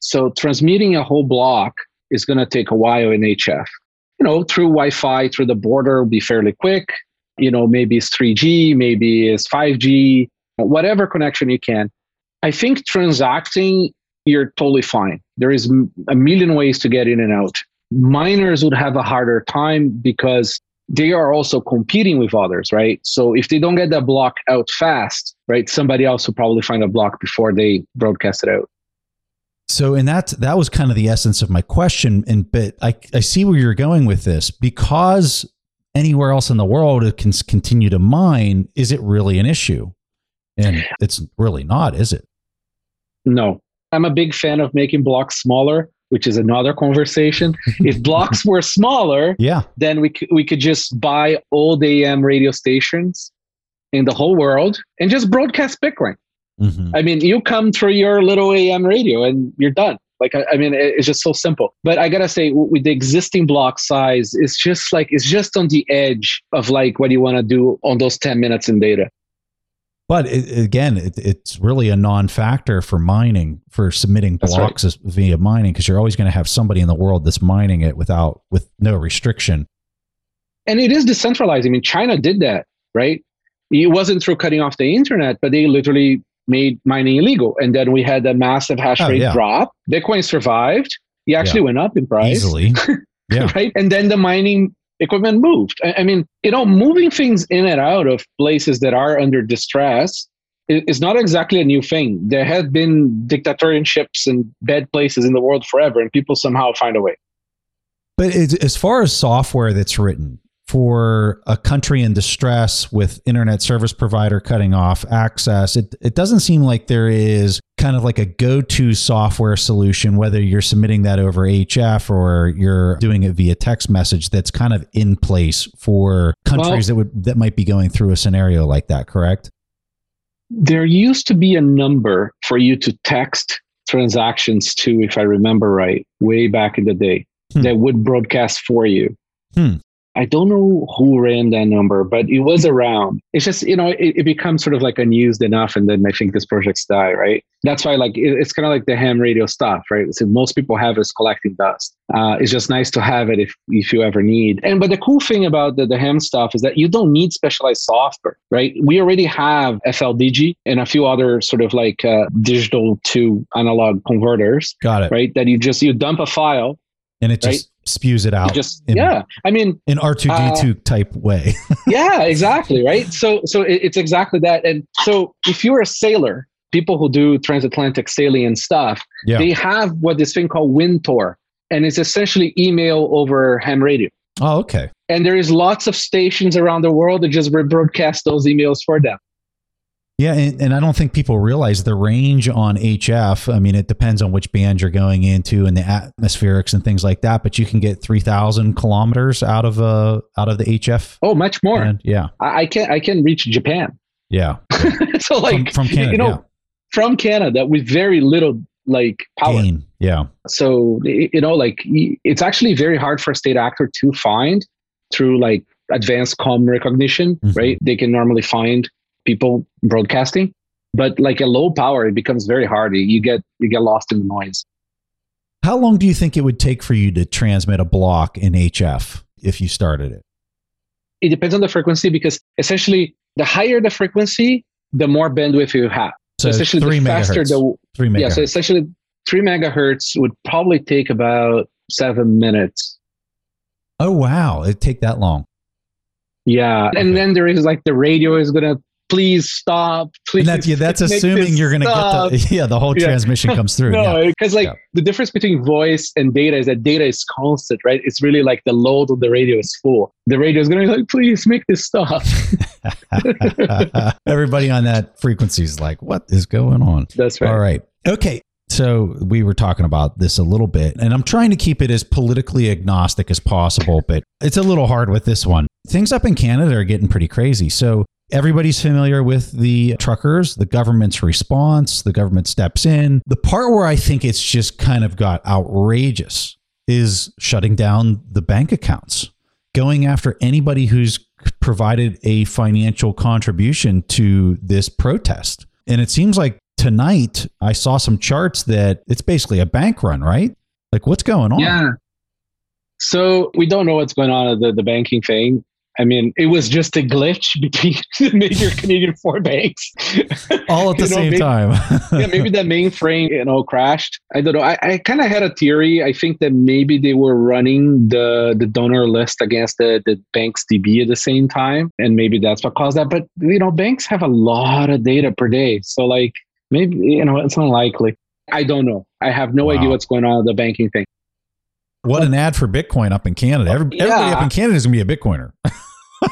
C: So transmitting a whole block is going to take a while in HF. You know, through Wi-Fi, through the border, will be fairly quick. You know, maybe it's 3G, maybe it's 5G, whatever connection you can. I think transacting, you're totally fine. There is a million ways to get in and out. Miners would have a harder time because they are also competing with others, right? So if they don't get that block out fast, right, somebody else will probably find a block before they broadcast it out.
B: So, and that that was kind of the essence of my question. And but I I see where you're going with this because anywhere else in the world it can continue to mine. Is it really an issue? And it's really not, is it?
C: No, I'm a big fan of making blocks smaller, which is another conversation. if blocks were smaller,
B: Yeah.
C: then we could, we could just buy all the AM radio stations in the whole world and just broadcast Bitcoin.
B: Mhm.
C: I mean, you come through your little AM radio and you're done. Like, I, I mean, it- it's just so simple. But I gotta say, w- with the existing block size, it's just like it's just on the edge of like what you want to do on those ten minutes in data.
B: But it, again, it, it's really a non-factor for mining for submitting
C: That's
B: blocks as- via mining because you're always going to have somebody in the world that's mining it without with no restriction.
C: And it is decentralized. I mean, China did that, right? It wasn't through cutting off the internet, but they literally made mining illegal. And then we had a massive hash
B: Oh,
C: rate
B: yeah.
C: drop. Bitcoin survived. It actually went up in price.
B: Easily. Yeah.
C: right? And then the mining equipment moved. I, I mean, you know, moving things in and out of places that are under distress is not exactly a new thing. There have been dictatorships and bad places in the world forever, and people somehow find a way.
B: But as far as software that's written for a country in distress with internet service provider cutting off access, it, it doesn't seem like there is kind of like a go to software solution, whether you're submitting that over HF or you're doing it via text message that's kind of in place for countries that would that might be going through a scenario like that, correct?
C: There used to be a number for you to text transactions to, if I remember right, way back in the day,
B: Hmm.
C: that would broadcast for you.
B: Hmm.
C: I don't know who ran that number, but it was around. It's just, you know, it, it becomes sort of like unused enough. And then I think this projects die, right? That's why, like, it, it's kind of like the ham radio stuff, right? So most people have is collecting dust. Uh, it's just nice to have it if, if you ever need. And, but the cool thing about the, the ham stuff is that you don't need specialized software, right? We already have FLDIGI and a few other sort of like uh, digital to analog converters,
B: Got it.
C: right? That you just, you dump a file,
B: And it just spews it out
C: just,
B: in,
C: yeah. I mean,
B: in R2D2 uh, type way.
C: yeah exactly right so so it, it's exactly that and so if you're a sailor people who do transatlantic sailing and stuff
B: Yeah.
C: they have what this thing called wintor and it's essentially email over ham radio
B: oh, okay.
C: and there is lots of stations around the world that just rebroadcast those emails for them
B: Yeah, and, and I don't think people realize the range on HF. I mean, it depends on which band you're going into and the atmospherics and things like that. But you can get three thousand kilometers out of uh out of the HF.
C: oh much more
B: band. Yeah,
C: I, I can i can reach japan
B: yeah.
C: so like
B: from, from Canada.
C: you know from canada with very little like power
B: Gain. Yeah.
C: so you know like it's actually very hard for a state actor to find through like advanced comm recognition
B: Mhm.
C: right they can normally find people broadcasting but like a low power it becomes very hard you get you get lost in the noise
B: How long do you think it would take for you to transmit a block in HF if you started it?
C: it depends on the frequency because essentially the higher the frequency, the more bandwidth you have.
B: So,
C: essentially
B: three
C: the faster
B: megahertz.
C: the
B: three megahertz.
C: yeah, so essentially three megahertz would probably take about seven minutes.
B: oh wow, it take that long.
C: Yeah,
B: Okay.
C: and then there is like the radio is gonna please stop. Please,
B: that's yeah, that's assuming you're going to
C: stop."
B: get the yeah the whole
C: Yeah.
B: transmission comes through. yeah.
C: No, because like
B: Yeah.
C: the difference between voice and data is that data is constant, right? It's really like the load of the radio is full. The radio is going to be like, please make this stop.
B: Everybody on that frequency is like, what is going on?
C: That's right.
B: All right. Okay. So we were talking about this a little bit, and I'm trying to keep it as politically agnostic as possible, but it's a little hard with this one. Things up in Canada are getting pretty crazy. So everybody's familiar with the truckers, the government's response, the government steps in. The part where I think it's just kind of got outrageous is shutting down the bank accounts, going after anybody who's provided a financial contribution to this protest. And it seems like tonight I saw some charts that it's basically a bank run, right? Like what's going on?
C: Yeah. So we don't know what's going on with the, the banking thing. I mean, it was just a glitch between the major Canadian four banks.
B: All at the
C: You know,
B: same
C: maybe-
B: time.
C: yeah, maybe the mainframe, you know, crashed. I don't know. I, I kind of had a theory. I think that maybe they were running the the donor list against the the bank's DB at the same time, and maybe that's what caused that. But you know, banks have a lot of data per day, so like maybe you know it's unlikely. I don't know. I have no
B: Wow.
C: idea what's going on with the banking thing.
B: What an ad for Bitcoin up in Canada. Every,
C: Yeah.
B: Everybody up in Canada is going to be a Bitcoiner.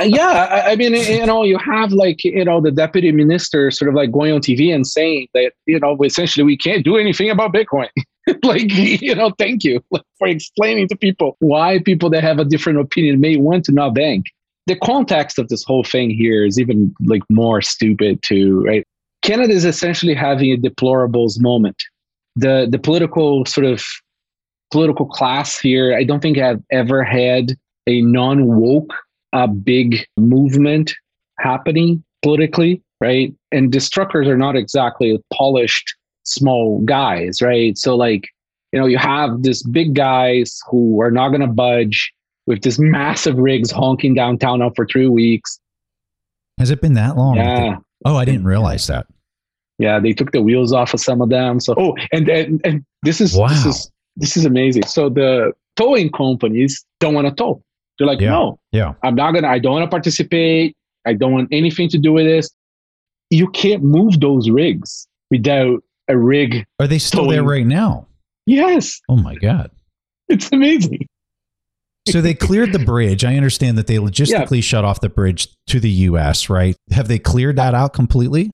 C: Yeah, I, I mean, you know, you have like you know the deputy minister sort of like going on TV and saying that you know essentially we can't do anything about Bitcoin. like you know, thank you for explaining to people why people that have a different opinion may want to not bank. The context of this whole thing here is even like more stupid too, right? Canada is essentially having a deplorables moment. The the political sort of political class here, I don't think I've ever had a non woke a uh, big movement happening politically, right? And these truckers are not exactly polished small guys, right? So like, you know, you have these big guys who are not gonna budge with this massive rigs honking downtown now for three weeks.
B: Has it been that long?
C: Yeah.
B: Oh, I didn't realize that.
C: Yeah, they took the wheels off of some of them. So oh, and and, and this is
B: Wow.
C: this is this is amazing. So the towing companies don't want to tow. They're like,
B: Yeah.
C: no,
B: Yeah.
C: I'm not gonna. I don't want to participate. I don't want anything to do with this. You can't move those rigs without a rig.
B: Are they still there right now?
C: Yes,
B: Oh my God.
C: it's amazing.
B: So they cleared the bridge. I understand that they logistically shut off the bridge to the US, right? Have they cleared that out completely?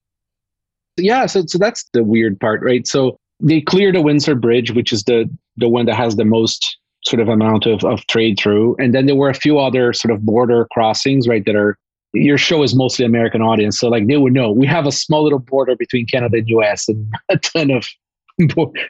C: Yeah, so so that's the weird part, right? So they cleared the Windsor Bridge, which is the the one that has the most sort of amount of, of trade through, and then there were a few other sort of border crossings, right? That are your show is mostly American audience, so like they would know we have a small little border between Canada and US, and a ton of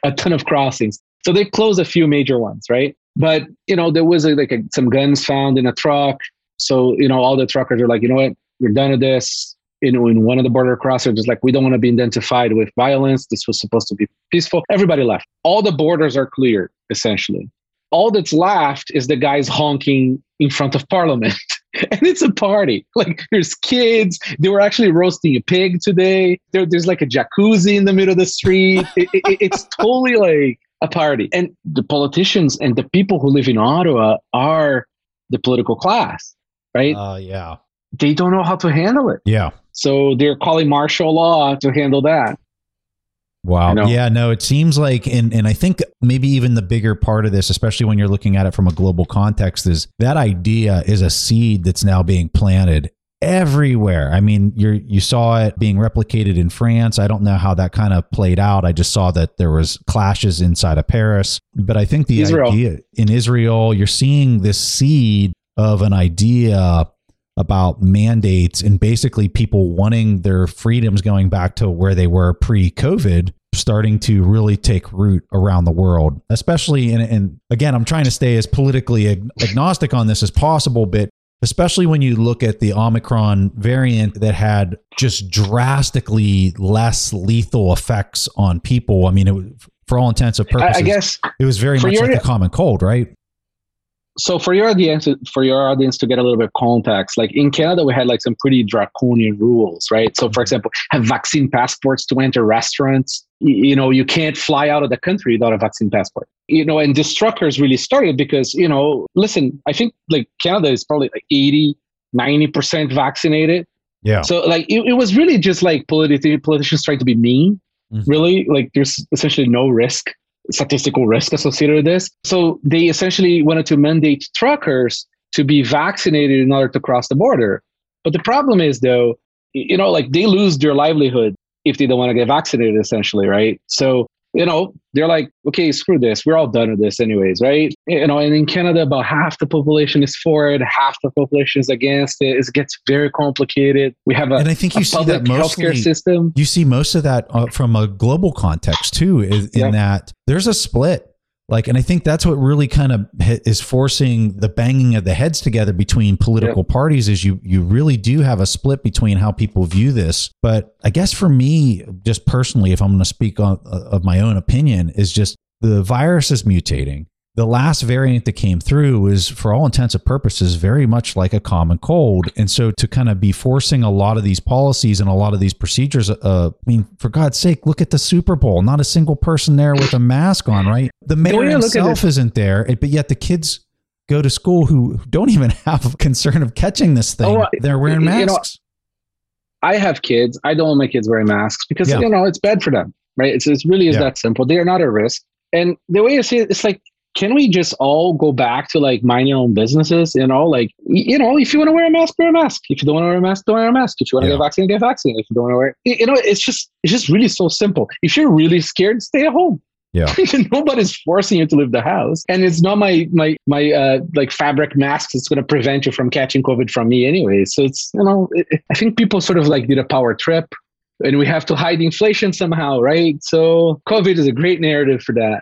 C: a ton of crossings. So they closed a few major ones, right? But you know there was a, like a, some guns found in a truck, so you know all the truckers are like, you know what, we're done with this know, in one of the border crossers, just like we don't want to be identified with violence. This was supposed to be peaceful. Everybody left. All the borders are cleared, essentially. All that's left is the guys honking in front of Parliament. and it's a party. Like there's kids. They were actually roasting a pig today. There, there's like a jacuzzi in the middle of the street. It- it- it's totally like a party. And the politicians and the people who live in Ottawa are the political class, right?
B: Uh, yeah.
C: they don't know how to handle it.
B: Yeah.
C: So they're calling martial law to handle that.
B: Wow. Yeah, no, it seems like, and, and I think maybe even the bigger part of this, especially when you're looking at it from a global context, is that idea is a seed that's now being planted everywhere. I mean, you you saw it being replicated in France. I don't know how that kind of played out. I just saw that there was clashes inside of Paris, but I think the
C: Israel.
B: idea in Israel, you're seeing this seed of an idea about mandates and basically people wanting their freedoms going back to where they were pre-COVID starting to really take root around the world especially in and again I'm trying to stay as politically ag- agnostic on this as possible but especially when you look at the Omicron variant that had just drastically less lethal effects on people. I mean it for all intents and purposes
C: I guess
B: it was very much
C: your-
B: like a common cold right
C: so for your audience for your audience to get a little bit of context like in canada we had like some pretty draconian rules right? So for example have vaccine passports to enter restaurants? You know you can't fly out of the country without a vaccine passport. You know and this truckers really started because you know listen i think like canada is probably like 80 90% vaccinated.
B: Yeah.
C: so like it, it was really just like politi- politicians trying to be mean.
B: Mhm.
C: really? Like there's essentially no risk statistical risk associated with this. So they essentially wanted to mandate truckers to be vaccinated in order to cross the border. But the problem is though you know like they lose their livelihood if they don't want to get vaccinated essentially right? So you know they're like okay screw this. We're all done with this anyways right? You know and in canada about half the population is for it half the population is against it. It gets very complicated. We have a,
B: And I think you see that
C: healthcare system.
B: you see most of that uh, from a global context too is, in
C: Yeah.
B: that there's a split like and i think that's what really kind of is forcing the banging of the heads together between political parties is you you really do have a split between how people view this. But i guess for me just personally if i'm going to speak on uh, of my own opinion is just the virus is mutating the last variant that came through is for all intents and purposes very much like a common cold and so to kind of be forcing a lot of these policies and a lot of these procedures uh, i mean for god's sake look at the super bowl not a single person there with a mask on right the mayor
C: way to look at
B: himself isn't there but yet the kids go to school who don't even have a concern of catching this thing
C: Oh,
B: they're wearing
C: you know,
B: masks
C: I have kids. I don't want my kids wearing masks because
B: Yeah.
C: you know it's bad for them, right? It's it really is
B: Yeah.
C: that simple. They are not at risk. And the way you see it, it's like, can we just all go back to like mind your own businesses? You know, like you know, if you want to wear a mask, wear a mask. If you don't want to wear a mask, don't wear a mask. If you want to
B: Yeah.
C: get vaccinated, get vaccinated. If you don't want to wear, you know, it's just it's just really so simple. If you're really scared, stay at home.
B: Yeah.
C: Nobody's forcing you to leave the house, and it's not my my my uh, like fabric masks that's going to prevent you from catching COVID from me anyway. So it's you know it- I think people sort of like did a power trip, and we have to hide inflation somehow, right? So COVID is a great narrative for that.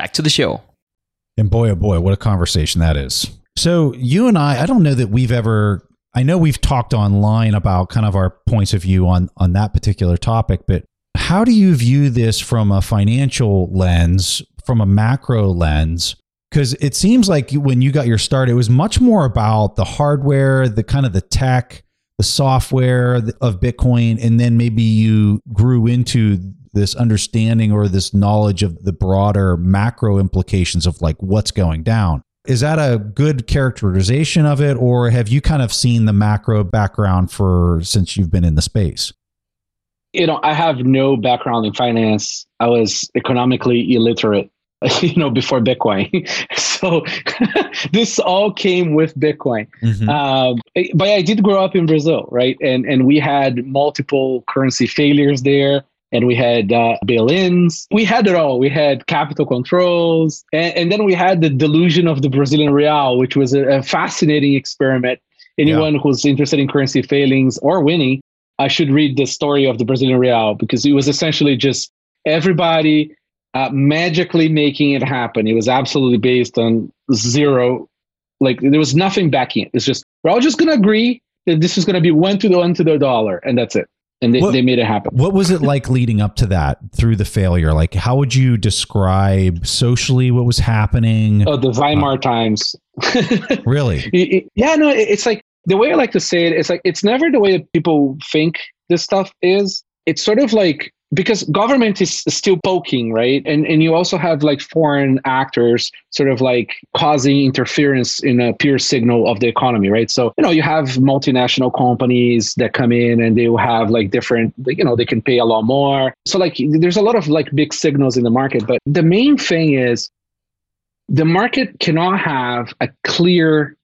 D: back to the show.
B: And boy, oh boy, what a conversation that is. So, you and I, I don't know that we've ever, I know we've talked online about kind of our points of view on, on that particular topic, but how do you view this from a financial lens, from a macro lens? Because it seems like when you got your start, it was much more about the hardware, the kind of the tech, the software of Bitcoin, and then maybe you grew into this understanding or this knowledge of the broader macro implications of like what's going down. Is that a good characterization of it, or have you kind of seen the macro background for since you've been in the space?
C: You know, I have no background in finance. I was economically illiterate, you know, before Bitcoin. so this all came with Bitcoin. Mm-hmm. Um, but I did grow up in Brazil, right? And and we had multiple currency failures there and we had uh, bail-ins. We had it all. We had capital controls, and, and, then we had the delusion of the Brazilian real, which was a, a fascinating experiment. Anyone yeah. who's interested in currency failings or winning, I should read the story of the Brazilian real because it was essentially just everybody uh, magically making it happen. It was absolutely based on zero, like there was nothing backing it. It's just we're all just gonna agree that this is gonna be one to the one to the dollar, and that's it and they, what, they made it happen.
B: What was it like leading up to that through the failure? Like, how would you describe socially what was happening?
C: Oh, the Weimar uh, times.
B: really?
C: yeah, no, it's like the way I like to say it, it's like it's never the way that people think this stuff is. It's sort of like because government is still poking right? And and you also have like foreign actors sort of like causing interference in a pure signal of the economy right? So you know you have multinational companies that come in and they will have like different you know they can pay a lot more. So like there's a lot of like big signals in the market but the main thing is the market cannot have a clear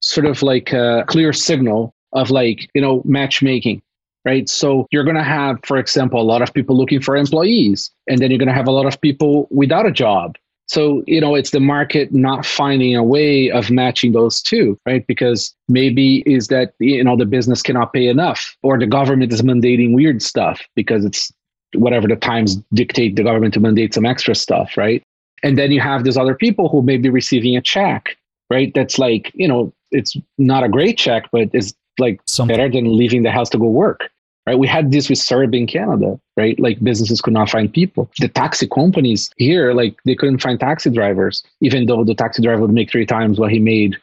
C: sort of like a clear signal of like you know matchmaking right? So you're going to have, for example, a lot of people looking for employees, and then you're going to have a lot of people without a job. So, you know, it's the market not finding a way of matching those two, right? Because maybe is that, you know, the business cannot pay enough or the government is mandating weird stuff because it's whatever the times dictate the government to mandate some extra stuff, right? And then you have these other people who may be receiving a check, right? That's like, you know, it's not a great check, but it's like Something. better than leaving the house to go work right? We had this with CERB in Canada, right? Like businesses could not find people. The taxi companies here, like they couldn't find taxi drivers, even though the taxi driver would make three times what he made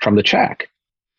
C: from the check.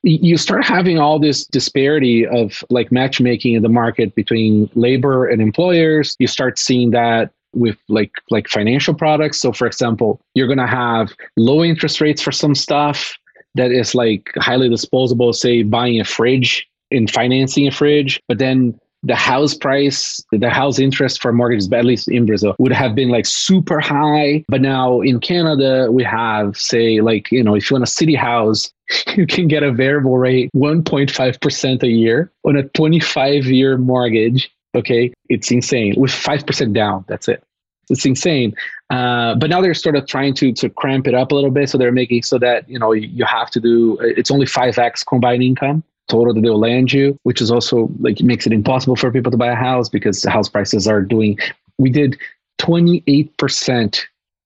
C: You start having all this disparity of like matchmaking in the market between labor and employers. You start seeing that with like like financial products. So for example, you're gonna have low interest rates for some stuff that is like highly disposable, say buying a fridge in financing a fridge, but then the house price, the house interest for mortgages, at least in Brazil, would have been like super high. But now in Canada, we have, say, like, you know, if you want a city house, you can get a variable rate 1.5% a year on a 25 year mortgage. Okay. It's insane with 5% down. That's it. It's insane. Uh, but now they're sort of trying to to cramp it up a little bit. So they're making so that, you know, you have to do, it's only 5x combined income total that they'll land you, which is also like makes it impossible for people to buy a house because the house prices are doing. We did 28%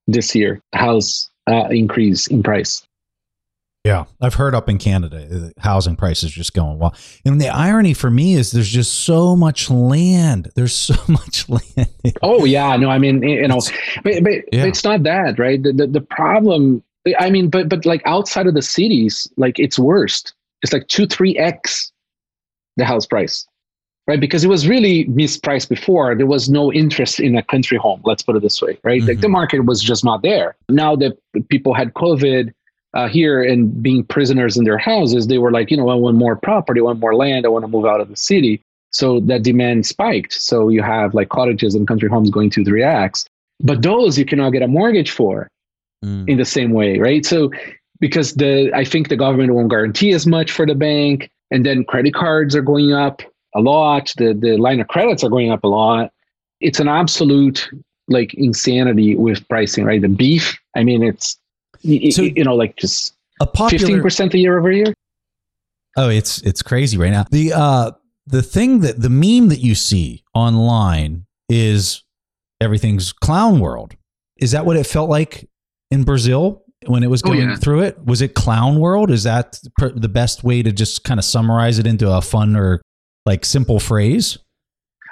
C: this year house uh, increase in price.
B: Yeah, I've heard up in Canada, housing prices just going well. And the irony for me is there's just so much land. There's so much land.
C: oh yeah, no, I mean, you know, but, but yeah. it's not that, right? The, the, the problem I mean, but but like outside of the cities, like it's worst. It's like two, three x the house price, right? Because it was really mispriced before. There was no interest in a country home. Let's put it this way, right? Mm-hmm. Like the mm-hmm. market was just not there. Now that people had COVID uh, here and being prisoners in their houses, they were like, you know, I want more property, I want more land, I want to move out of the city. So that demand spiked. So you have like cottages and country homes going to 3x. But those you cannot get a mortgage for mm. in the same way, right? So because the I think the government won't guarantee as much for the bank, and then credit cards are going up a lot. The the line of credits are going up a lot. It's an absolute like insanity with pricing, right? The beef, I mean, it's so you know like just a fifteen percent a year over year.
B: Oh, it's it's crazy right now. The uh the thing that the meme that you see online is everything's clown world. Is that what it felt like in Brazil when it was oh, going oh, yeah. through it? Was it clown world? Is that the best way to just kind of summarize it into a fun or like simple phrase?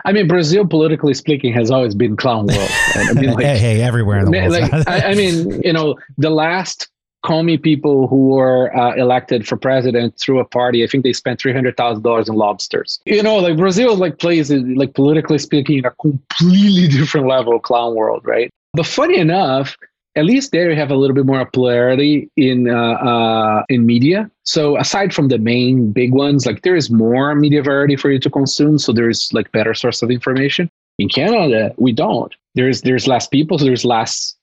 C: I mean, Brazil, politically speaking, has always been clown world. I
B: mean, like, hey, hey, everywhere in the world.
C: Like, I, I, mean, you know, the last Comey people who were uh, elected for president through a party, I think they spent three hundred thousand dollars in lobsters. You know, like Brazil, like plays like politically speaking, a completely different level of clown world, right? But funny enough, at least there you have a little bit more popularity in uh, uh, in media. So aside from the main big ones, like there is more media variety for you to consume. So there's like better source of information. In Canada, we don't. There's there's less people, so there's less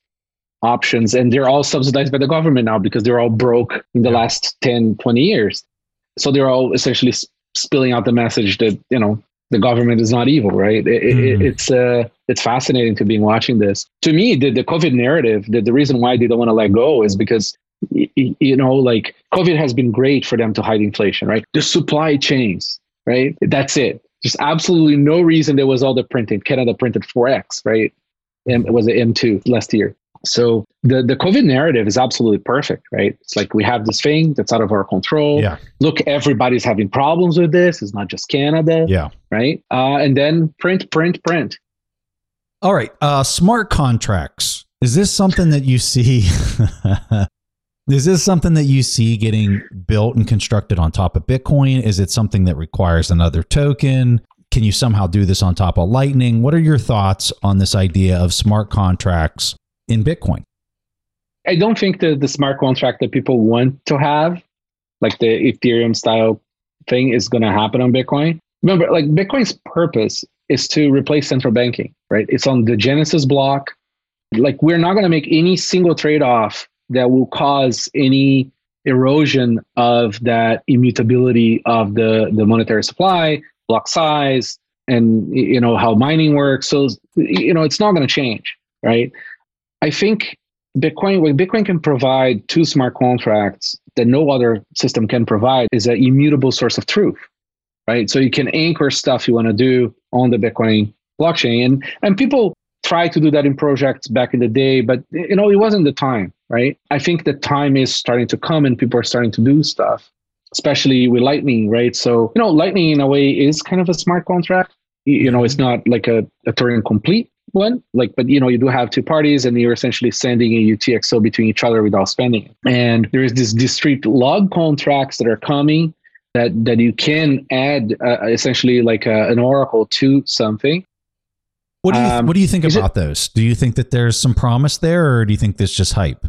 C: options, and they're all subsidized by the government now because they're all broke in the yeah. last 10, 20 years. So they're all essentially spilling out the message that you know the government is not evil, right? It, mm. it, it's uh, it's fascinating to be watching this. To me, the, the COVID narrative, the, the reason why they don't want to let go is because you know, like COVID has been great for them to hide inflation, right? The supply chains, right? That's it. Just absolutely no reason there was all the printing. Canada printed 4x, right? And it was an M2 last year. So the, the COVID narrative is absolutely perfect, right? It's like we have this thing that's out of our control.
B: Yeah.
C: Look, everybody's having problems with this. It's not just Canada.
B: Yeah.
C: Right. Uh, and then print, print, print.
B: All right. Uh, smart contracts. Is this something that you see? is this something that you see getting built and constructed on top of Bitcoin? Is it something that requires another token? Can you somehow do this on top of Lightning? What are your thoughts on this idea of smart contracts in Bitcoin?
C: I don't think the, the smart contract that people want to have, like the Ethereum style thing, is going to happen on Bitcoin. Remember, like Bitcoin's purpose is to replace central banking, right? It's on the Genesis block. Like, we're not going to make any single trade off that will cause any erosion of that immutability of the, the monetary supply, block size, and you know how mining works. So you know it's not going to change, right? I think Bitcoin, what Bitcoin can provide to smart contracts that no other system can provide is an immutable source of truth, right? So you can anchor stuff you want to do on the Bitcoin blockchain. And, and people try to do that in projects back in the day, but you know, it wasn't the time, right? I think the time is starting to come and people are starting to do stuff, especially with Lightning, right? So, you know, Lightning in a way is kind of a smart contract. You know, it's not like a, a Turing complete, one like but you know you do have two parties and you're essentially sending a utxo between each other without spending it. And there is this discrete log contracts that are coming that that you can add uh, essentially like a, an oracle to something.
B: What do you um, what do you think about it, those? Do you think that there's some promise there or do you think this just hype?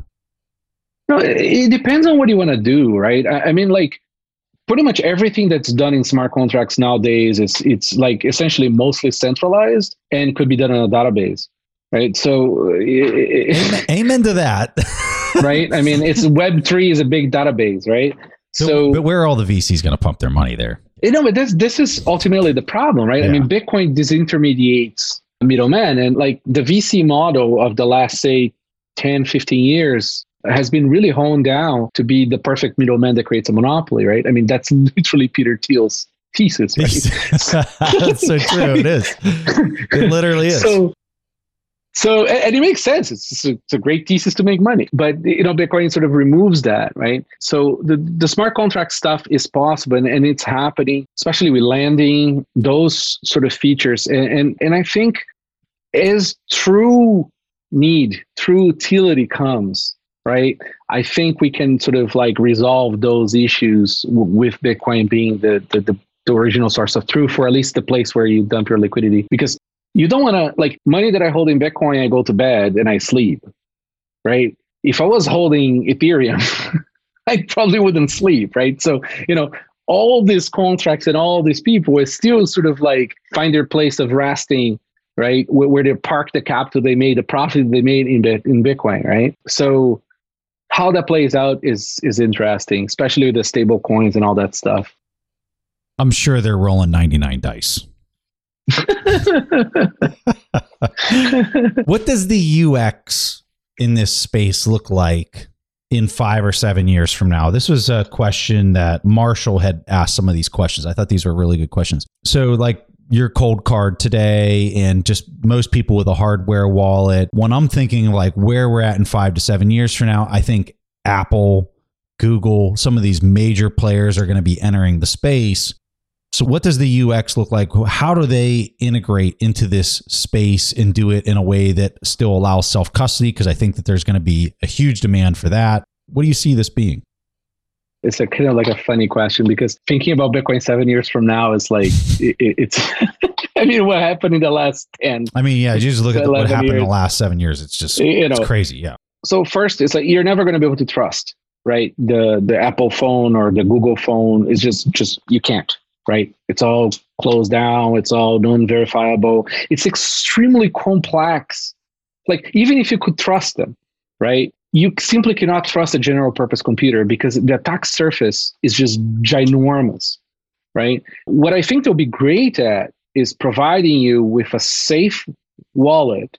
C: No it depends on what you want to do right? I, I mean like pretty much everything that's done in smart contracts nowadays is it's like essentially mostly centralized and could be done in a database right? So uh,
B: amen, amen to that.
C: Right? I mean it's web3 is a big database right?
B: So but where are all the vcs going to pump their money there?
C: You know but this this is ultimately the problem right? Yeah. i mean bitcoin disintermediates middlemen and like the vc model of the last say 10 15 years has been really honed down to be the perfect middleman that creates a monopoly, right? I mean, that's literally Peter Thiel's thesis,
B: right? that's so true. It is. It literally is.
C: So, so and it makes sense. It's a, it's a great thesis to make money, but you know, Bitcoin sort of removes that, right? So the the smart contract stuff is possible, and, and it's happening, especially with landing those sort of features, and and, and I think as true need, true utility comes, right? I think we can sort of like resolve those issues w- with Bitcoin being the, the, the, the original source of truth, or at least the place where you dump your liquidity. Because you don't want to, like, money that I hold in Bitcoin, I go to bed and I sleep, right? If I was holding Ethereum, I probably wouldn't sleep, right? So, you know, all these contracts and all these people is still sort of like find their place of resting right where, where they park the capital they made the profit they made in, in bitcoin right so how that plays out is is interesting, especially with the stable coins and all that stuff.
B: I'm sure they're rolling 99 dice. what does the UX in this space look like in five or seven years from now? This was a question that Marshall had asked some of these questions. I thought these were really good questions. So, like, your Coldcard today and just most people with a hardware wallet. When I'm thinking like where we're at in five to seven years from now, I think Apple, Google, some of these major players are going to be entering the space. So, what does the UX look like? How do they integrate into this space and do it in a way that still allows self custody? Because I think that there's going to be a huge demand for that. What do you see this being?
C: It's a kind of like a funny question because thinking about Bitcoin seven years from now is like it, it's. I mean, what happened in the last ten?
B: I mean, yeah, you just look at what happened years. in the last seven years. It's just you know it's crazy. Yeah.
C: So first, it's like you're never going to be able to trust, right? The the Apple phone or the Google phone is just just you can't, right? It's all closed down. It's all non-verifiable. It's extremely complex. Like even if you could trust them, right? You simply cannot trust a general purpose computer because the attack surface is just ginormous, right? What I think they'll be great at is providing you with a safe wallet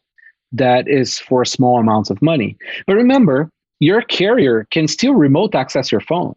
C: that is for small amounts of money. But remember, your carrier can still remote access your phone.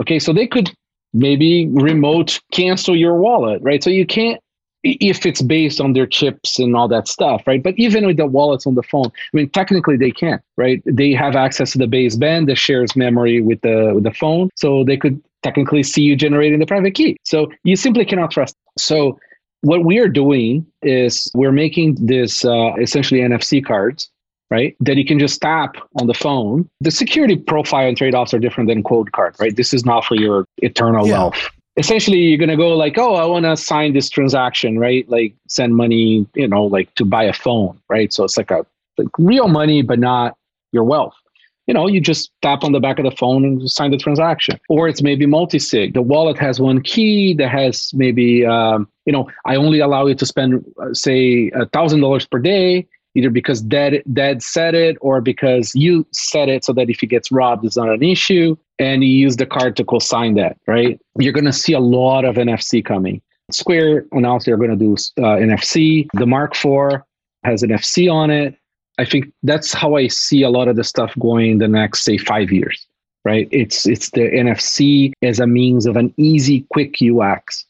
C: Okay, so they could maybe remote cancel your wallet, right? So you can't if it's based on their chips and all that stuff, right? But even with the wallets on the phone, I mean, technically they can, right? They have access to the baseband that shares memory with the with the phone, so they could technically see you generating the private key. So you simply cannot trust. So what we are doing is we're making this uh, essentially NFC cards, right? That you can just tap on the phone. The security profile and trade offs are different than Coldcard, right? This is not for your eternal yeah. wealth essentially you're going to go like oh i want to sign this transaction right? Like send money you know like to buy a phone right? So it's like a like real money but not your wealth. You know you just tap on the back of the phone and sign the transaction. Or it's maybe multi-sig. The wallet has one key that has maybe um, you know i only allow you to spend uh, say a thousand dollars per day either because dad dad said it or because you said it so that if he gets robbed it's not an issue. And you use the card to co-sign that right? You're going to see a lot of nfc coming. Square announced they're going to do uh, nfc the mark iv has NFC on it. I think that's how i see a lot of the stuff going the next say five years right? It's it's the nfc as a means of an easy quick ux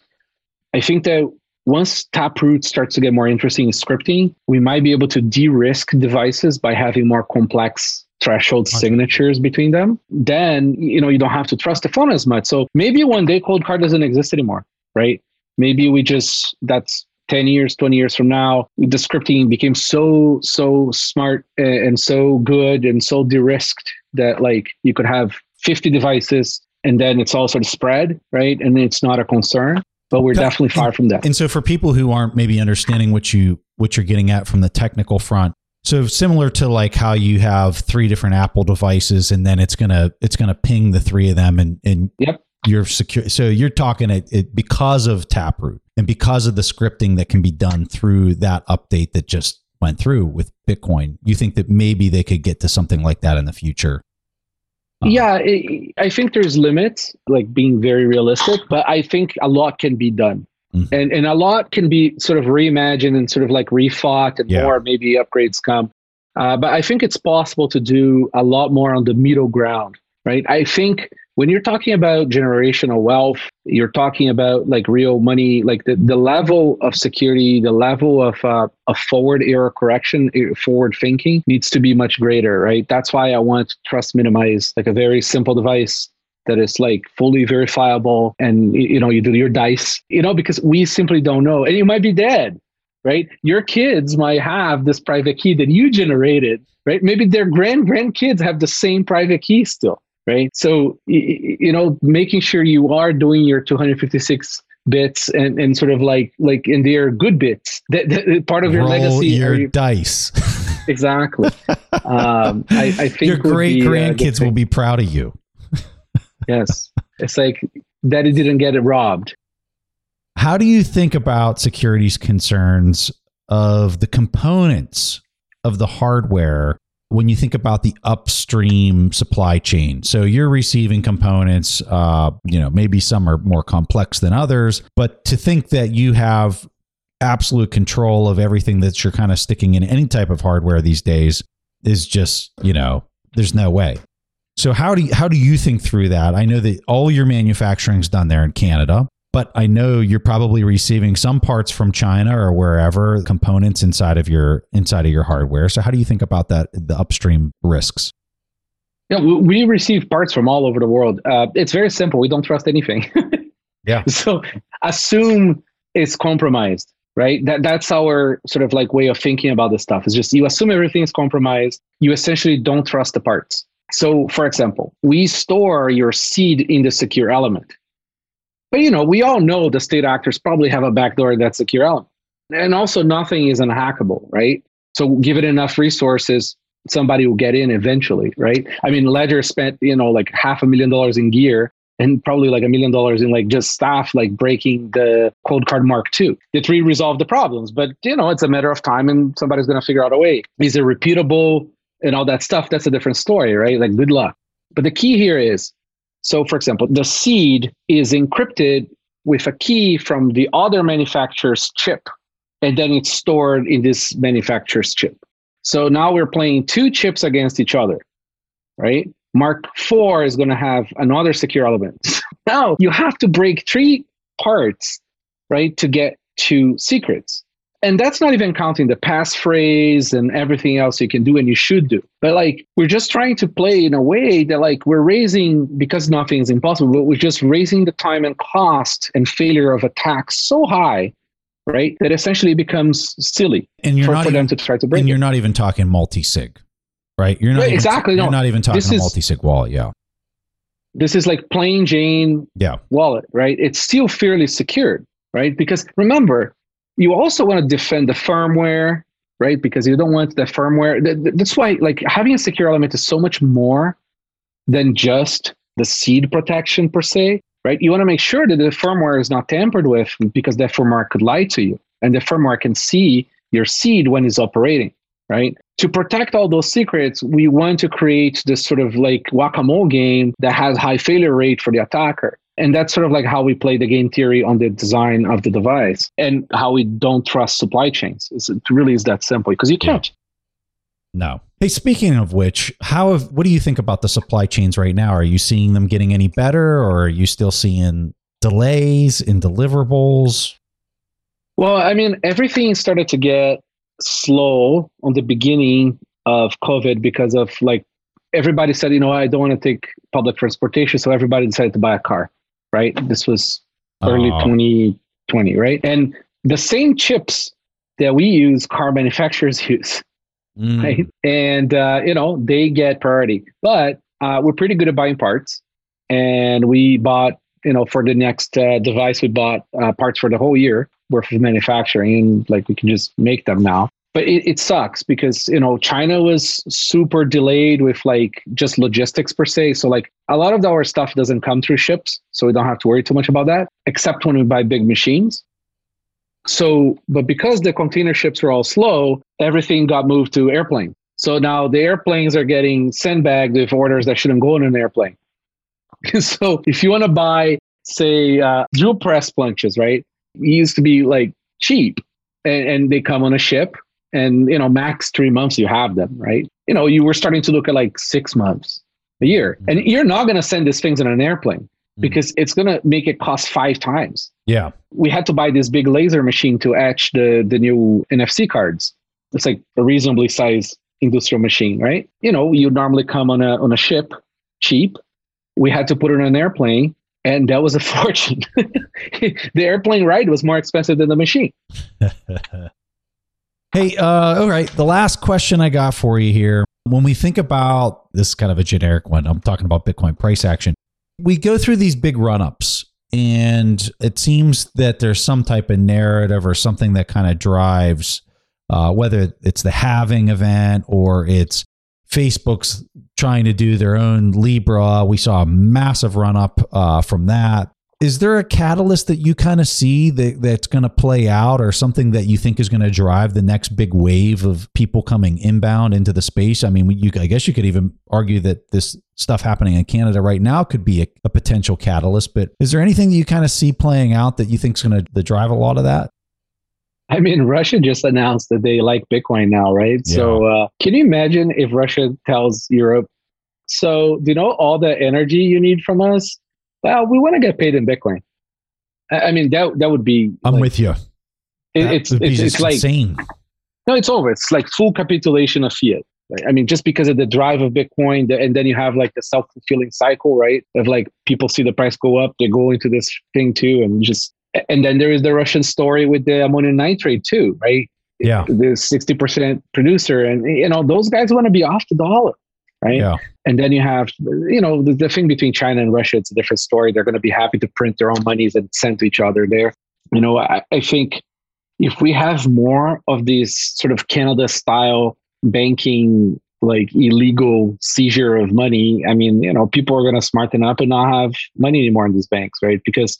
C: i think that once Taproot starts to get more interesting in scripting, we might be able to de-risk devices by having more complex threshold signatures between them. Then, you know, you don't have to trust the phone as much. So maybe one day Coldcard doesn't exist anymore, right? Maybe we just that's 10 years, 20 years from now, the scripting became so, so smart and so good and so de-risked that like you could have 50 devices and then it's all sort of spread, right? And it's not a concern but we're definitely far from that.
B: And so for people who aren't maybe understanding what you what you're getting at from the technical front, so similar to like how you have three different Apple devices and then it's gonna it's gonna ping the three of them and and
C: yep.
B: you're secure. So you're talking it, it because of Taproot and because of the scripting that can be done through that update that just went through with Bitcoin. You think that maybe they could get to something like that in the future.
C: Yeah, it, I think there's limits, like being very realistic, but I think a lot can be done. Mm-hmm. And, and a lot can be sort of reimagined and sort of like refought and yeah. more maybe upgrades come. Uh, but I think it's possible to do a lot more on the middle ground, right? I think when you're talking about generational wealth, you're talking about like real money, like the, the level of security, the level of uh, a forward error correction, forward thinking needs to be much greater, right? That's why I want trust minimize, like a very simple device that is like fully verifiable and you know you do your dice you know because we simply don't know and you might be dead right? Your kids might have this private key that you generated, right? Maybe their grand grandkids have the same private key still, right? So, you know, making sure you are doing your 256 bits and, and sort of like like in their good bits that, that part of your
B: Roll
C: legacy
B: your
C: you,
B: dice.
C: exactly. Um, I, I, think
B: your great
C: be,
B: grandkids uh, will be proud of you.
C: Yes. It's like daddy didn't get it robbed.
B: How do you think about security's concerns of the components of the hardware when you think about the upstream supply chain. So you're receiving components, uh, you know, maybe some are more complex than others, but to think that you have absolute control of everything that you're kind of sticking in any type of hardware these days is just, you know, there's no way. So how do you, how do you think through that? I know that all your manufacturing is done there in Canada but I know you're probably receiving some parts from China or wherever components inside of your inside of your hardware. So how do you think about that the upstream risks?
C: Yeah, we receive parts from all over the world. Uh, it's very simple. We don't trust anything.
B: yeah.
C: So assume it's compromised, right? That that's our sort of like way of thinking about this stuff. It's just you assume everything is compromised. You essentially don't trust the parts. So, for example, we store your seed in the secure element. But you know, we all know the state actors probably have a backdoor that's secure element. And also nothing is unhackable, right? So give it enough resources, somebody will get in eventually, right? I mean, Ledger spent, you know, like half a million dollars in gear and probably like a million dollars in like just staff like breaking the Coldcard Mark two. The three resolved the problems, but you know, it's a matter of time and somebody's gonna figure out a way. Is it repeatable and all that stuff? That's a different story, right? Like good luck. But the key here is so, for example, the seed is encrypted with a key from the other manufacturer's chip, and then it's stored in this manufacturer's chip. So now we're playing two chips against each other, right? Mark IV is going to have another secure element. now you have to break three parts, right, to get two secrets and that's not even counting the passphrase and everything else you can do and you should do. But like we're just trying to play in a way that like we're raising because nothing is impossible but we're just raising the time and cost and failure of attacks so high right that essentially becomes silly
B: and you're
C: for,
B: not
C: for
B: even,
C: them to try to break
B: and you're not even talking multi-sig right? You're not
C: Right,
B: even,
C: exactly,
B: you're
C: no.
B: not even talking
C: This
B: a
C: is-
B: multi-sig wallet yeah.
C: This is like plain jane
B: yeah.
C: wallet right? It's still fairly secured right? Because remember you also want to defend the firmware right? Because you don't want the firmware. Th- th- that's why like having a secure element is so much more than just the seed protection per se right? You want to make sure that the firmware is not tampered with because that firmware could lie to you and the firmware can see your seed when it's operating right? To protect all those secrets we want to create this sort of like whack-a-mole game that has high failure rate for the attacker and that's sort of like how we play the game theory on the design of the device and how we don't trust supply chains. It's, it really is that simple because you can't.
B: no hey speaking of which how have, what do you think about the supply chains right now are you seeing them getting any better or are you still seeing delays in deliverables
C: Well, I mean, everything started to get slow on the beginning of COVID because of like everybody said, you know, I don't want to take public transportation. So everybody decided to buy a car, right? This was early
B: Oh.
C: 2020, right? And the same chips that we use, car manufacturers use.
B: Mm.
C: right? And uh, you know they get priority, but uh, we're pretty good at buying parts, and we bought you know for the next uh, device we bought uh, parts for the whole year worth of manufacturing, and like we can just make them now. But it, it sucks because you know China was super delayed with like just logistics per se. So like a lot of our stuff doesn't come through ships, so we don't have to worry too much about that, except when we buy big machines. So, but because the container ships were all slow, everything got moved to airplane. So now the airplanes are getting sandbagged with orders that shouldn't go in an airplane. so if you want to buy, say, uh, drill press planches, right? It used to be like cheap and, and they come on a ship and, you know, max three months you have them, right? You know, you were starting to look at like six months, a year. Mm-hmm. And you're not going to send these things in an airplane mm-hmm. because it's going to make it cost five times
B: yeah
C: we had to buy this big laser machine to etch the the new NFC cards. It's like a reasonably sized industrial machine, right? You know, you normally come on a on a ship, cheap. We had to put it on an airplane, and that was a fortune. the airplane ride was more expensive than the machine.
B: Uh, all right. The last question I got for you here. When we think about this is kind of a generic one, I'm talking about Bitcoin price action. We go through these big run ups, and it seems that there's some type of narrative or something that kind of drives uh, whether it's the halving event or it's Facebook's trying to do their own Libra. We saw a massive run up uh, from that. Is there a catalyst that you kind of see that, that's going to play out or something that you think is going to drive the next big wave of people coming inbound into the space? I mean, you, I guess you could even argue that this stuff happening in Canada right now could be a, a potential catalyst, but is there anything that you kind of see playing out that you think is going to drive a lot of that?
C: I mean, Russia just announced that they like Bitcoin now, right? Yeah. So, uh, can you imagine if Russia tells Europe, so do you know all the energy you need from us? Well, we want to get paid in Bitcoin. I mean, that that would be.
B: I'm like, with you.
C: It, it's it's, it's like insane. No, it's over. It's like full capitulation of fiat. I mean, just because of the drive of Bitcoin, the, and then you have like the self fulfilling cycle, right? Of like people see the price go up, they go into this thing too, and just and then there is the Russian story with the ammonium nitrate too, right?
B: Yeah,
C: the sixty percent producer, and you know those guys want to be off the dollar, right?
B: Yeah.
C: And then you have, you know, the, the thing between China and Russia, it's a different story. They're going to be happy to print their own monies and send to each other there. You know, I, I think if we have more of these sort of Canada style banking like illegal seizure of money, I mean, you know, people are going to smarten up and not have money anymore in these banks, right? Because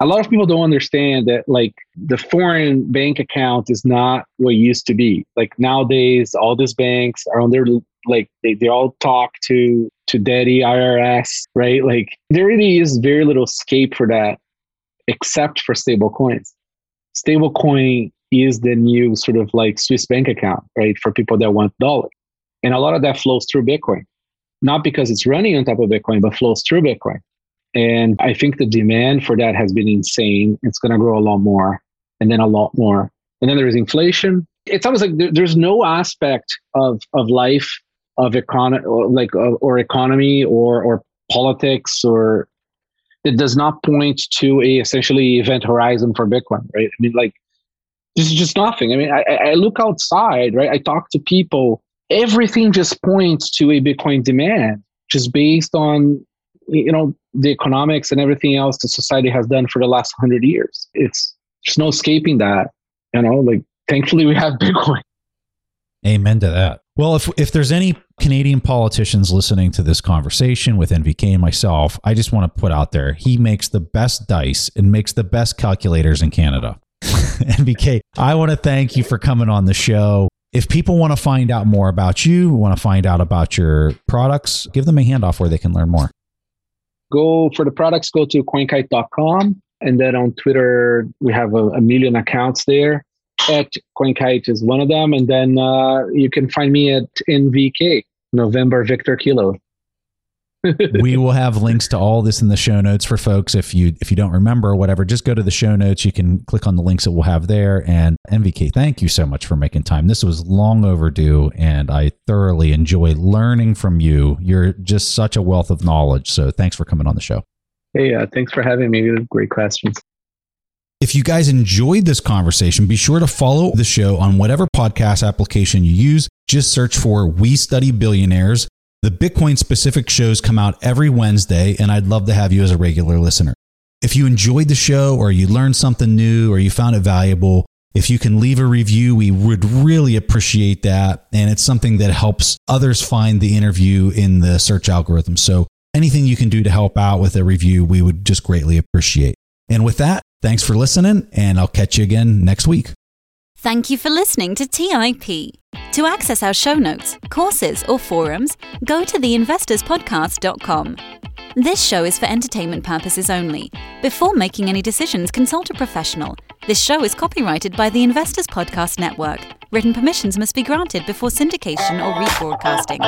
C: a lot of people don't understand that like the foreign bank account is not what it used to be like nowadays all these banks are on their like they, they all talk to to daddy irs right like there really is very little scape for that except for stable coins stable coin is the new sort of like swiss bank account right for people that want dollar and a lot of that flows through bitcoin not because it's running on top of bitcoin but flows through bitcoin and I think the demand for that has been insane. It's going to grow a lot more and then a lot more. And then there's inflation. It's almost like there's no aspect of, of life, of economy, like, or, or economy or, or politics or it does not point to a essentially event horizon for Bitcoin, right? I mean, like, this is just nothing. I mean, I, I look outside, right? I talk to people. Everything just points to a Bitcoin demand, just based on you know the economics and everything else the society has done for the last 100 years it's there's no escaping that you know like thankfully we have bitcoin
B: amen to that well if if there's any canadian politicians listening to this conversation with nvk and myself i just want to put out there he makes the best dice and makes the best calculators in canada nvk i want to thank you for coming on the show if people want to find out more about you, want to find out about your products, give them a handoff where they can learn more
C: go for the products, go to coinkite.com. And then on Twitter, we have a, a million accounts there. At CoinKite is one of them. And then uh, you can find me at NVK, November Victor Kilo
B: we will have links to all this in the show notes for folks. If you if you don't remember or whatever, just go to the show notes. You can click on the links that we'll have there. And NVK, thank you so much for making time. This was long overdue, and I thoroughly enjoy learning from you. You're just such a wealth of knowledge. So thanks for coming on the show.
C: Hey, uh, thanks for having me. Great questions.
B: If you guys enjoyed this conversation, be sure to follow the show on whatever podcast application you use. Just search for We Study Billionaires the Bitcoin specific shows come out every Wednesday, and I'd love to have you as a regular listener. If you enjoyed the show or you learned something new or you found it valuable, if you can leave a review, we would really appreciate that. And it's something that helps others find the interview in the search algorithm. So anything you can do to help out with a review, we would just greatly appreciate. And with that, thanks for listening, and I'll catch you again next week.
A: Thank you for listening to TIP. To access our show notes, courses, or forums, go to theinvestorspodcast.com. This show is for entertainment purposes only. Before making any decisions, consult a professional. This show is copyrighted by the Investors Podcast Network. Written permissions must be granted before syndication or rebroadcasting.